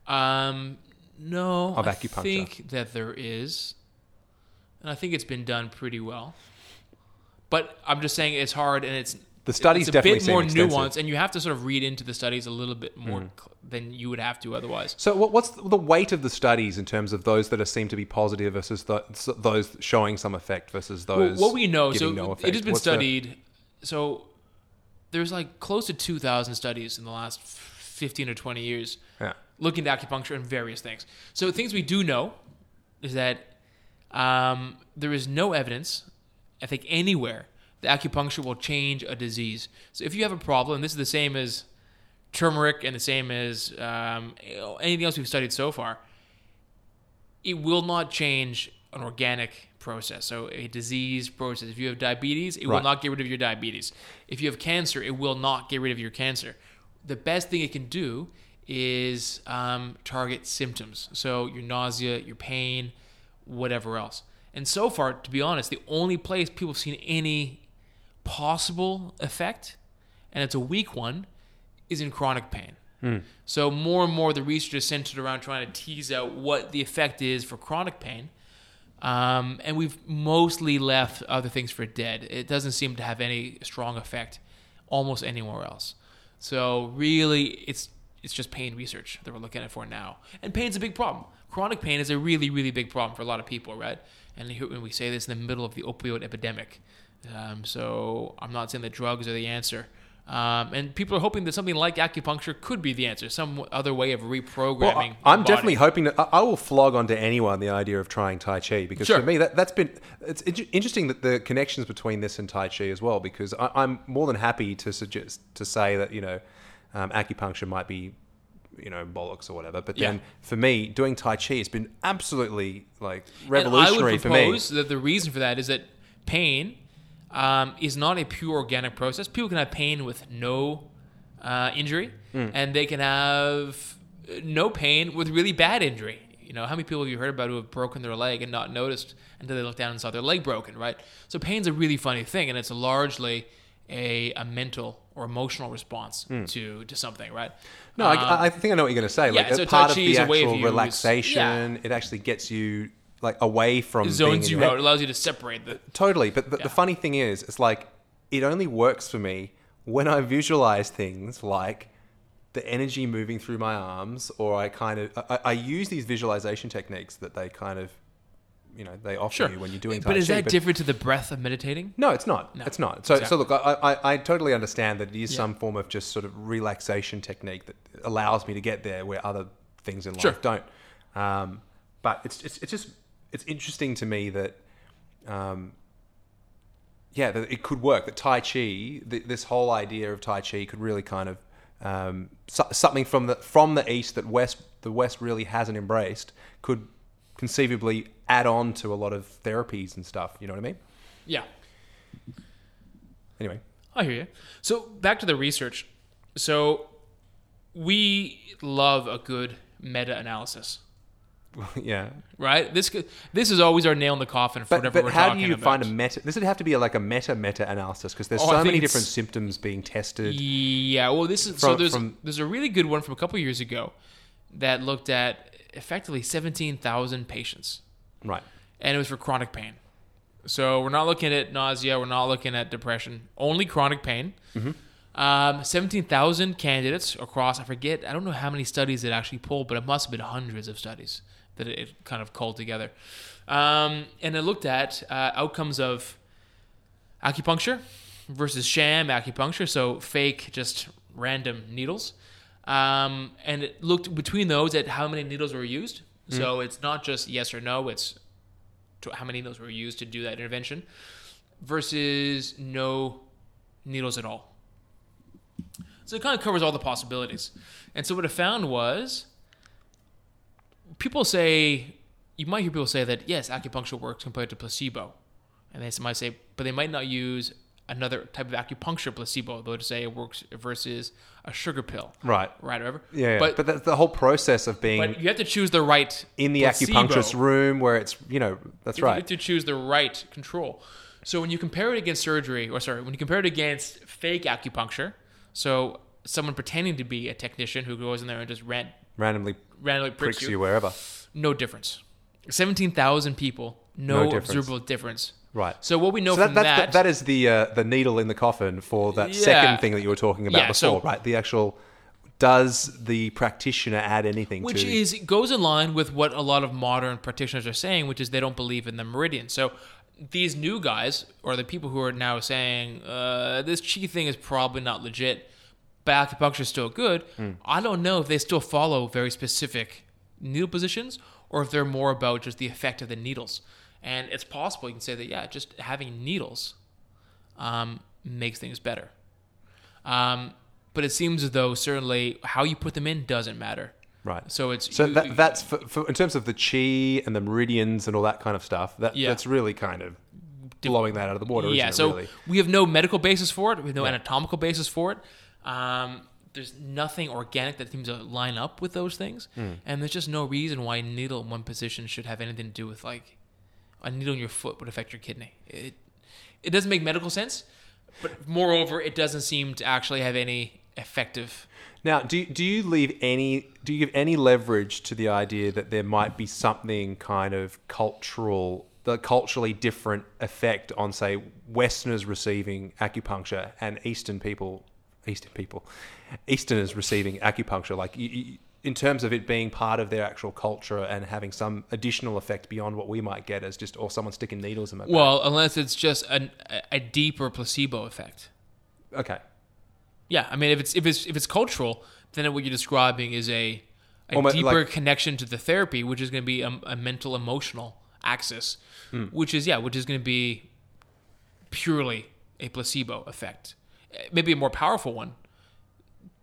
Um, no, Of I acupuncture. think that there is, and I think it's been done pretty well. But I'm just saying it's hard, and it's The studies it's a definitely bit more nuanced, and you have to sort of read into the studies a little bit more cl- than you would have to otherwise. So, what's the weight of the studies in terms of those that are seem to be positive versus the, those showing some effect versus those? Well, what we know, so no it has been What's the- studied. So there's like close to 2,000 studies in the last 15 or 20 years Yeah. looking at acupuncture and various things. So things we do know is that um, there is no evidence, I think, anywhere the acupuncture will change a disease. So if you have a problem, this is the same as turmeric and the same as um, anything else we've studied so far it will not change an organic process. So a disease process. If you have diabetes, it will not get rid of your diabetes. If you have cancer, it will not get rid of your cancer. The best thing it can do is um, target symptoms. So your nausea, your pain, whatever else. And so far, to be honest, the only place people have seen any possible effect, and it's a weak one, is in chronic pain. So more and more, the research is centered around trying to tease out what the effect is for chronic pain, um, and we've mostly left other things for dead. It doesn't seem to have any strong effect almost anywhere else. So really, it's it's just pain research that we're looking at for now, and pain's a big problem. Chronic pain is a really really big problem for a lot of people, right? And when we say this in the middle of the opioid epidemic, um, so I'm not saying that drugs are the answer. Um, and people are hoping that something like acupuncture could be the answer, some other way of reprogramming. Well, I, I'm definitely hoping that I I will flog onto anyone the idea of trying Tai Chi because Sure. for me that that's been it's interesting that the connections between this and Tai Chi as well because I, I'm more than happy to suggest to say that you know um, acupuncture might be you know bollocks or whatever but then Yeah. for me doing Tai Chi has been absolutely like And revolutionary I would for me. propose that the reason for that is that pain um, is not a pure organic process. People can have pain with no uh, injury, Hmm. and they can have uh, no pain with really bad injury. You know, how many people have you heard about who have broken their leg and not noticed until they looked down and saw their leg broken, right? So pain's a really funny thing, and it's largely a, a mental or emotional response to to something, right? No, Um, I, I think I know what you're going to say. yeah, Like so a part of the is a way of actual use- relaxation, it actually gets you like away from zones you out, allows you to separate the Totally, but the, Yeah. the funny thing is, it's like it only works for me when I visualize things like the energy moving through my arms, or I kind of I, I use these visualization techniques that they kind of you know they offer Sure. you when you're doing. but Tai is Chi, that different to the breath of meditating? No, it's not. No. It's not. So, so look, I, I, I totally understand that it is Yeah. some form of just sort of relaxation technique that allows me to get there where other things in life Sure. don't. Um, but it's, it's it's just it's interesting to me that, um, yeah, that it could work. That Tai Chi, th- this whole idea of Tai Chi, could really kind of um, so, something from the from the East that West the West really hasn't embraced could conceivably add on to a lot of therapies and stuff. You know what I mean? Yeah. Anyway. I hear you. So back to the research. So we love a good meta-analysis, yeah. right? This this is always our nail in the coffin for But, whatever but we're how do you about. find a meta? This would have to be like a meta meta analysis because there's Oh, so many different symptoms being tested. Yeah, well, this is so. There's from- there's a really good one from a couple years ago that looked at effectively 17,000 patients, Right. and it was for chronic pain. So we're not looking at nausea. We're not looking at depression. Only chronic pain. Mm-hmm. Um, 17,000 candidates across, I forget, I don't know how many studies it actually pulled, but it must have been hundreds of studies that it, kind of culled together. Um, and it looked at uh, outcomes of acupuncture versus sham acupuncture, so fake, just random needles. Um, and it looked between those at how many needles were used. So mm-hmm. it's not just yes or no, it's to how many needles were used to do that intervention. versus no needles at all. So it kind of covers all the possibilities. And so what I found was people say you might hear people say that yes, acupuncture works compared to placebo, and they might say, but they might not use another type of acupuncture placebo. though to say it works versus a sugar pill, Right. right, whatever. Yeah, yeah. but But, that's the whole process of being but you have to choose the right in the placebo. acupuncturist room where it's you know that's right. You right. have to choose the right control. So when you compare it against surgery, or sorry, when you compare it against fake acupuncture, so someone pretending to be a technician who goes in there and just ran, Randomly randomly pricks, pricks you, wherever. no difference. Seventeen thousand people, no, No difference. observable difference. Right. So what we know So that, from that, the, that is the uh, the needle in the coffin for that Yeah. second thing that you were talking about Yeah, so- before, right? The actual does the practitioner add anything which to is goes in line with what a lot of modern practitioners are saying, which is they don't believe in the meridian. So these new guys, or the people who are now saying uh, this chi thing is probably not legit, but acupuncture is still good. Hmm. I don't know if they still follow very specific needle positions, or if they're more about just the effect of the needles. And it's possible you can say that yeah, just having needles um, makes things better. Um, but it seems as though certainly how you put them in doesn't matter. right. So it's So you- that, that's for, for, in terms of the chi and the meridians and all that kind of stuff. That Yeah. that's really kind of blowing that out of the water. yeah. isn't it, So really? we have no medical basis for it. We have no anatomical basis for it. Um, there's nothing organic that seems to line up with those things, Hmm. and there's just no reason why needle in one position should have anything to do with like a needle in your foot would affect your kidney. It it doesn't make medical sense, but moreover, it doesn't seem to actually have any effective. Now, do do you leave any do you give any leverage to the idea that there might be something kind of cultural, the culturally different effect on, say, Westerners receiving acupuncture and Eastern people, Eastern people, Easterners receiving acupuncture, like you, you, in terms of it being part of their actual culture and having some additional effect beyond what we might get as just or someone sticking needles in my back. Well, unless it's just an, a deeper placebo effect. okay, Yeah, I mean, if it's if it's if it's cultural, then what you're describing is a a Almost deeper like- connection to the therapy, which is going to be a, a mental emotional axis, Hmm. which is yeah, which is going to be purely a placebo effect, maybe a more powerful one,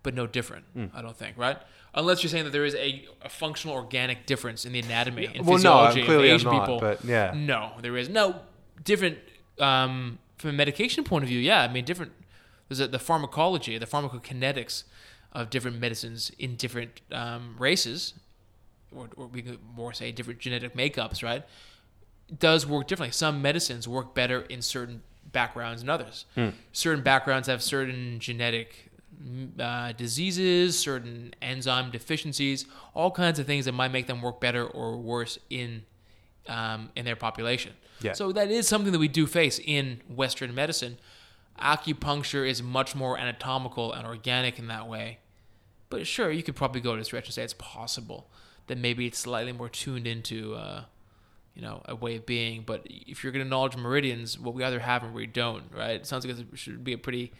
but no different. Hmm. I don't think right. Unless you're saying that there is a, a functional organic difference in the anatomy and Well, no, physiology clearly I'm of Asian not, people, but yeah. no, there is no different um, from a medication point of view. Yeah, I mean different. There's a, the pharmacology, the pharmacokinetics of different medicines in different um, races, or, or we could more say different genetic makeups, right? Does work differently. Some medicines work better in certain backgrounds than others. Certain backgrounds have certain genetic mm, uh, diseases, certain enzyme deficiencies, all kinds of things that might make them work better or worse in um, in their population. Yeah. So that is something that we do face in Western medicine. Acupuncture is much more anatomical and organic in that way. But sure, you could probably go to stretch and say it's possible that maybe it's slightly more tuned into, uh, you know, a way of being. But if you're going to acknowledge meridians, what we either have or we don't, right? It sounds like it should be a pretty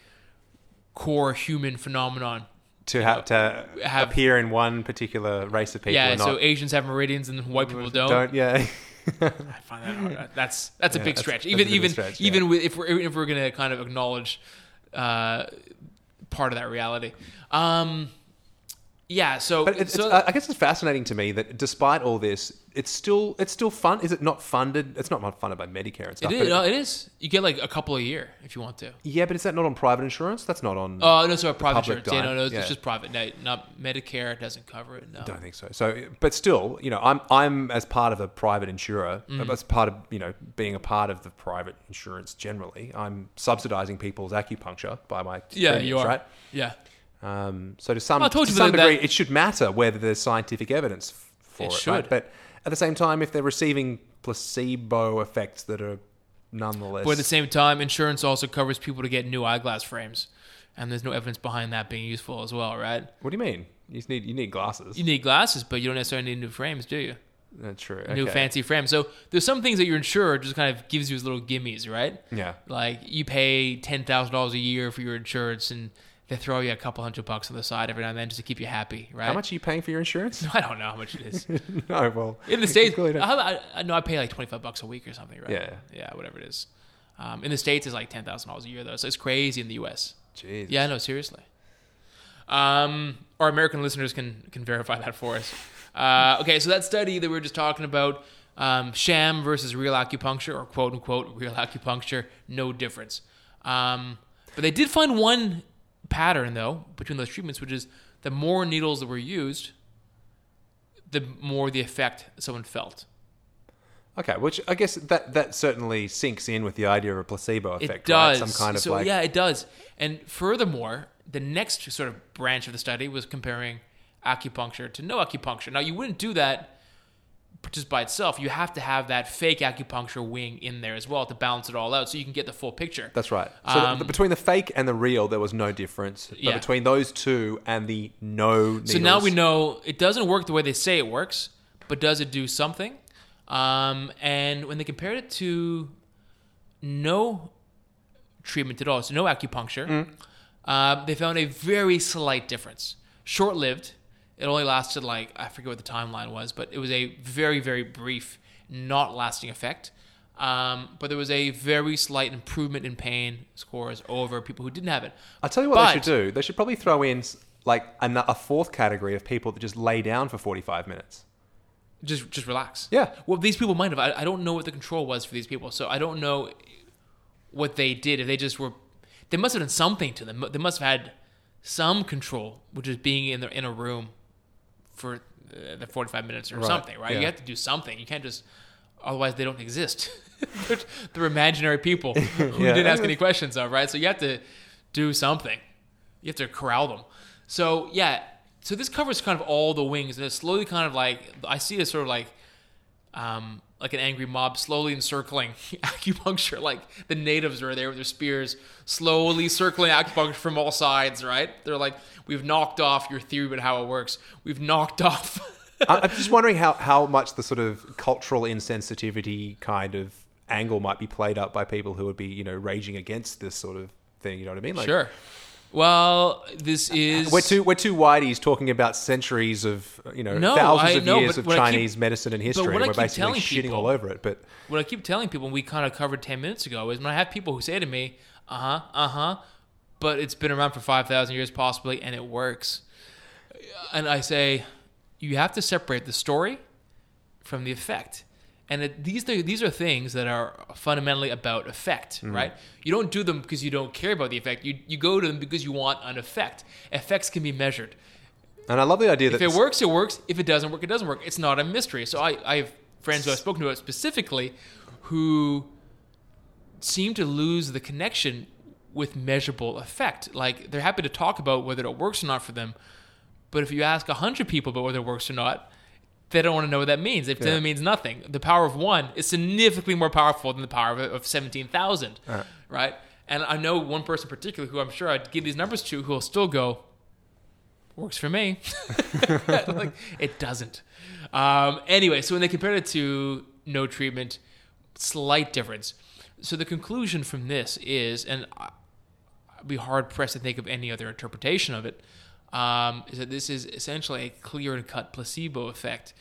core human phenomenon. to have to have- appear in one particular race of people. yeah, so Asians have meridians and white people don't. don't yeah. I find that hard. That's that's a big that's- stretch. Even of a even yeah. even with, if we're if we're gonna kind of acknowledge uh, part of that reality. Um, yeah. So, But it's, so it's, I guess it's fascinating to me that despite all this, it's still it's still fun. Is it not funded? It's not funded by Medicare and stuff. is. but no, it is. You get like a couple a year if you want to. yeah, but is that not on private insurance? That's not on. Oh no, sorry, private insurance. Yeah, no, no, it's yeah. just private. No, not Medicare doesn't cover it. No. I don't think so. So, but still, you know, I'm I'm as part of a private insurer, Mm. as part of you know being a part of the private insurance generally, I'm subsidising people's acupuncture by my Yeah, premiums, you are. right. Yeah. Um, so to some, told to some degree, that- it should matter whether there's scientific evidence for It it, should. right? But at the same time, if they're receiving placebo effects that are nonetheless, But at the same time, insurance also covers people to get new eyeglass frames, and there's no evidence behind that being useful as well, right? what do you mean? You need you need glasses. You need glasses, but you don't necessarily need new frames, do you? That's true. New fancy frames. So there's some things that your insurer just kind of gives you as little gimmies, right? Yeah. Like you pay ten thousand dollars a year for your insurance, and they throw you a couple hundred bucks on the side every now and then just to keep you happy, right? How much are you paying for your insurance? I don't know how much it is. no, well, In the states. I, I, know I pay like twenty five bucks a week or something, right? Yeah. yeah, whatever it is. Um, in the states, it's like ten thousand dollars a year though, so it's crazy in the U.S. Jeez. Yeah, no, seriously. Um, our American listeners can can verify that for us. Uh, okay, so that study that we were just talking about, um, sham versus real acupuncture, or quote unquote real acupuncture, no difference. Um, but they did find one pattern though between those treatments, which is the more needles that were used, the more the effect someone felt. Okay, which I guess that that certainly sinks in with the idea of a placebo effect, It does. right? Some kind of so like yeah, it does. And furthermore, the next sort of branch of the study was comparing acupuncture to no acupuncture. Now you wouldn't do that just by itself. You have to have that fake acupuncture wing in there as well to balance it all out, so you can get the full picture. That's right. So Um, the, between the fake and the real, there was no difference. But Yeah. between those two and the no needles, So now we know it doesn't work the way they say it works, but does it do something? Um, and when they compared it to no treatment at all, so no acupuncture, uh, they found a very slight difference. Short lived. It only lasted like, I forget what the timeline was, but it was a very, very brief, not lasting effect. Um, but there was a very slight improvement in pain scores over people who didn't have it. I'll tell you what they should do. They should probably throw in like a, a fourth category of people that just lay down for 45 minutes. just just relax. Yeah. Well, these people might have. I, I don't know what the control was for these people, so I don't know what they did. If they just were, they must have done something to them. They must have had some control, which is being in the in a room for uh, the forty five minutes or Right, something, right? yeah. You have to do something. You can't just. Otherwise, they don't exist. they're, they're imaginary people who Yeah. didn't ask any questions of, right? So you have to do something. You have to corral them. So yeah, so this covers kind of all the wings, and it's slowly kind of like I see it sort of like, um, like an angry mob slowly encircling acupuncture. Like the natives are there with their spears, slowly circling acupuncture from all sides. Right? They're like, we've knocked off your theory about how it works. We've knocked off. I'm just wondering how, how much the sort of cultural insensitivity kind of angle might be played up by people who would be, you know, raging against this sort of thing. You know what I mean? Like, sure. Well, this is We're two we're two whiteys talking about centuries of you know No, thousands I of know, years of I keep- Chinese medicine and history. and we're basically shitting people- all over it. But what I keep telling people, and we kind of covered 10 minutes ago, is when I have people who say to me, uh huh, uh huh, but it's been around for 5,000 years possibly, and it works. And I say, you have to separate the story from the effect. And it, these, are, these are things that are fundamentally about effect, mm-hmm. right? You don't do them because you don't care about the effect. You, you go to them because you want an effect. Effects can be measured. and I love the idea that If it works, it works. If it doesn't work, it doesn't work. It's not a mystery. So I, I have friends who I've spoken to specifically who seem to lose the connection with measurable effect. Like they're happy to talk about whether it works or not for them, but if you ask hundred people about whether it works or not, they don't want to know what that means. If Yeah. it means nothing, the power of one is significantly more powerful than the power of, of seventeen thousand, right? And I know one person particularly who I'm sure I'd give these numbers to who will still go, works for me. like it doesn't. Um, anyway, so when they compared it to no treatment, slight difference. So the conclusion from this is, and I'd be hard pressed to think of any other interpretation of it, um, is that this is essentially a clear and cut placebo effect.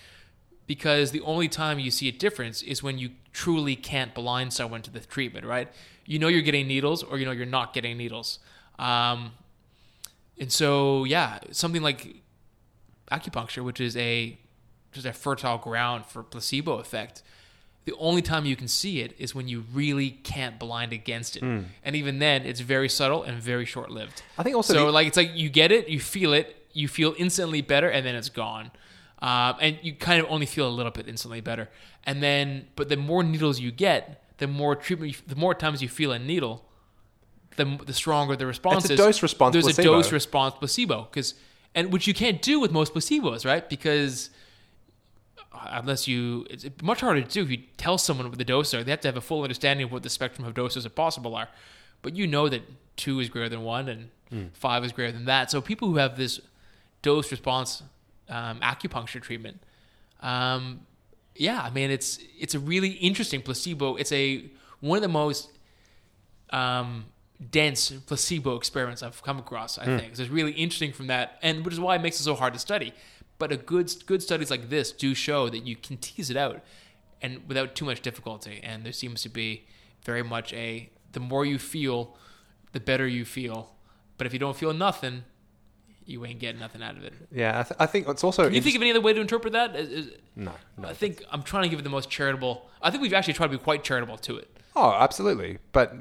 Because the only time you see a difference is when you truly can't blind someone to the treatment, right? You know you're getting needles, or you know you're not getting needles. Um, and so, yeah, something like acupuncture, which is a just a fertile ground for placebo effect. The only time you can see it is when you really can't blind against it, and even then, it's very subtle and very short lived. I think also so the- like it's like you get it, you feel it, you feel instantly better, and then it's gone. Um, and you kind of only feel a little bit instantly better, and then but the more needles you get, the more treatment, you, the more times you feel a needle, the the stronger the response It's a is. dose response There's placebo. a dose response placebo because, and which you can't do with most placebos, right? Because unless you, it's much harder to do if you tell someone what the doses are. They have to have a full understanding of what the spectrum of doses that possible are. But you know that two is greater than one and five is greater than that. So people who have this dose response um, acupuncture treatment, um, yeah, I mean it's it's a really interesting placebo. It's a one of the most um, dense placebo experiments I've come across. I think so it's really interesting from that, and which is why it makes it so hard to study. But a good good studies like this do show that you can tease it out, and without too much difficulty. And there seems to be very much a the more you feel, the better you feel. But if you don't feel nothing, you ain't getting nothing out of it. Yeah, I, th- I think it's also. Can you think of any other way to interpret that? Is- is- no, no. I think I'm trying to give it the most charitable. I think we've actually tried to be quite charitable to it. Oh, absolutely. But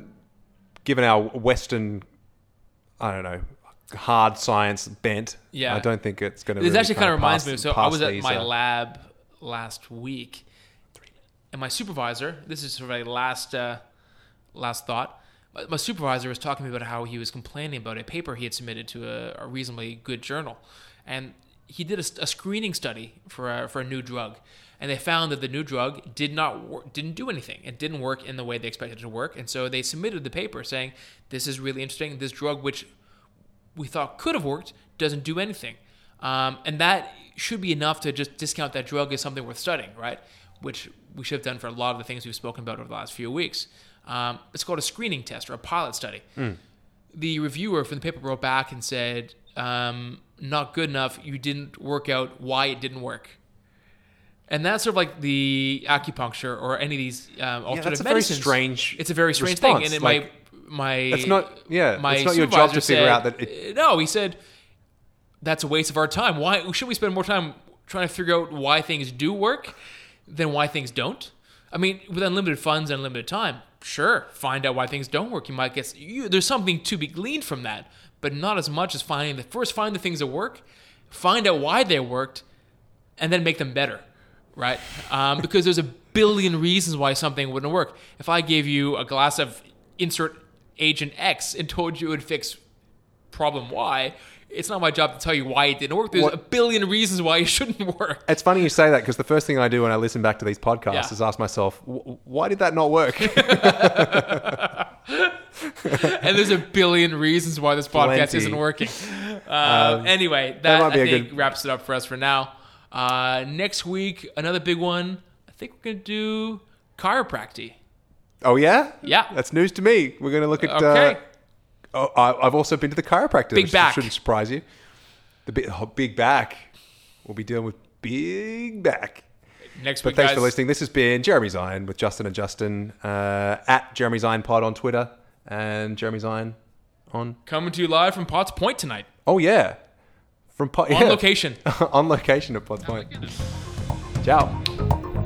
given our Western, I don't know, hard science bent, Yeah. I don't think it's going to. This really actually kind of reminds me. of- So I was at my uh, lab last week, and my supervisor. This is sort of a last uh, last thought. My, my supervisor was talking to me about how he was complaining about a paper he had submitted to a, a reasonably good journal, and he did a screening study for a, for a new drug, and they found that the new drug did not wor- didn't do anything. It didn't work in the way they expected it to work, and so they submitted the paper saying, "This is really interesting. This drug, which we thought could have worked doesn't do anything. Um, and that should be enough to just discount that drug as something worth studying, right? Which we should have done for a lot of the things we've spoken about over the last few weeks. Um, it's called a screening test or a pilot study. The reviewer from the paper wrote back and said, um, not good enough. You didn't work out why it didn't work. And that's sort of like the acupuncture or any of these um, alternative that's a very strange It's a very strange thing. And in Like, my my That's not- yeah, my it's not your job to figure said- out that it- no, he said that's a waste of our time. Why should we spend more time trying to figure out why things do work than why things don't? I mean, with unlimited funds and unlimited time, sure, find out why things don't work. You might get you, there's something to be gleaned from that, but not as much as finding the first find the things that work, find out why they worked, and then make them better, right? Um, because there's a billion reasons why something wouldn't work. If I gave you a glass of insert agent X and told you it would fix problem Y, it's not my job to tell you why it didn't work. There's What- a billion reasons why it shouldn't work. It's funny you say that because the first thing I do when I listen back to these podcasts Yeah. is ask myself, why did that not work? and there's a billion reasons why this podcast Plenty. isn't working. Uh, anyway, that, be I think good- wraps it up for us for now. Uh, next week, another big one. I think we're gonna do chiropractic. Oh yeah, Yeah. that's news to me. We're going to look at. Okay. Uh, oh, I, I've also been to the chiropractor. Big back. shouldn't surprise you. The big, oh, big back. We'll be dealing with big back. Next But week, thanks guys. for listening. This has been Jeremy Zion with Justin and Justin uh, at Jeremy Zion Pod on Twitter and Jeremy Zion on. Coming to you live from Potts Point tonight Oh yeah, from Pod on yeah. location. on location at Pod Point. Ciao.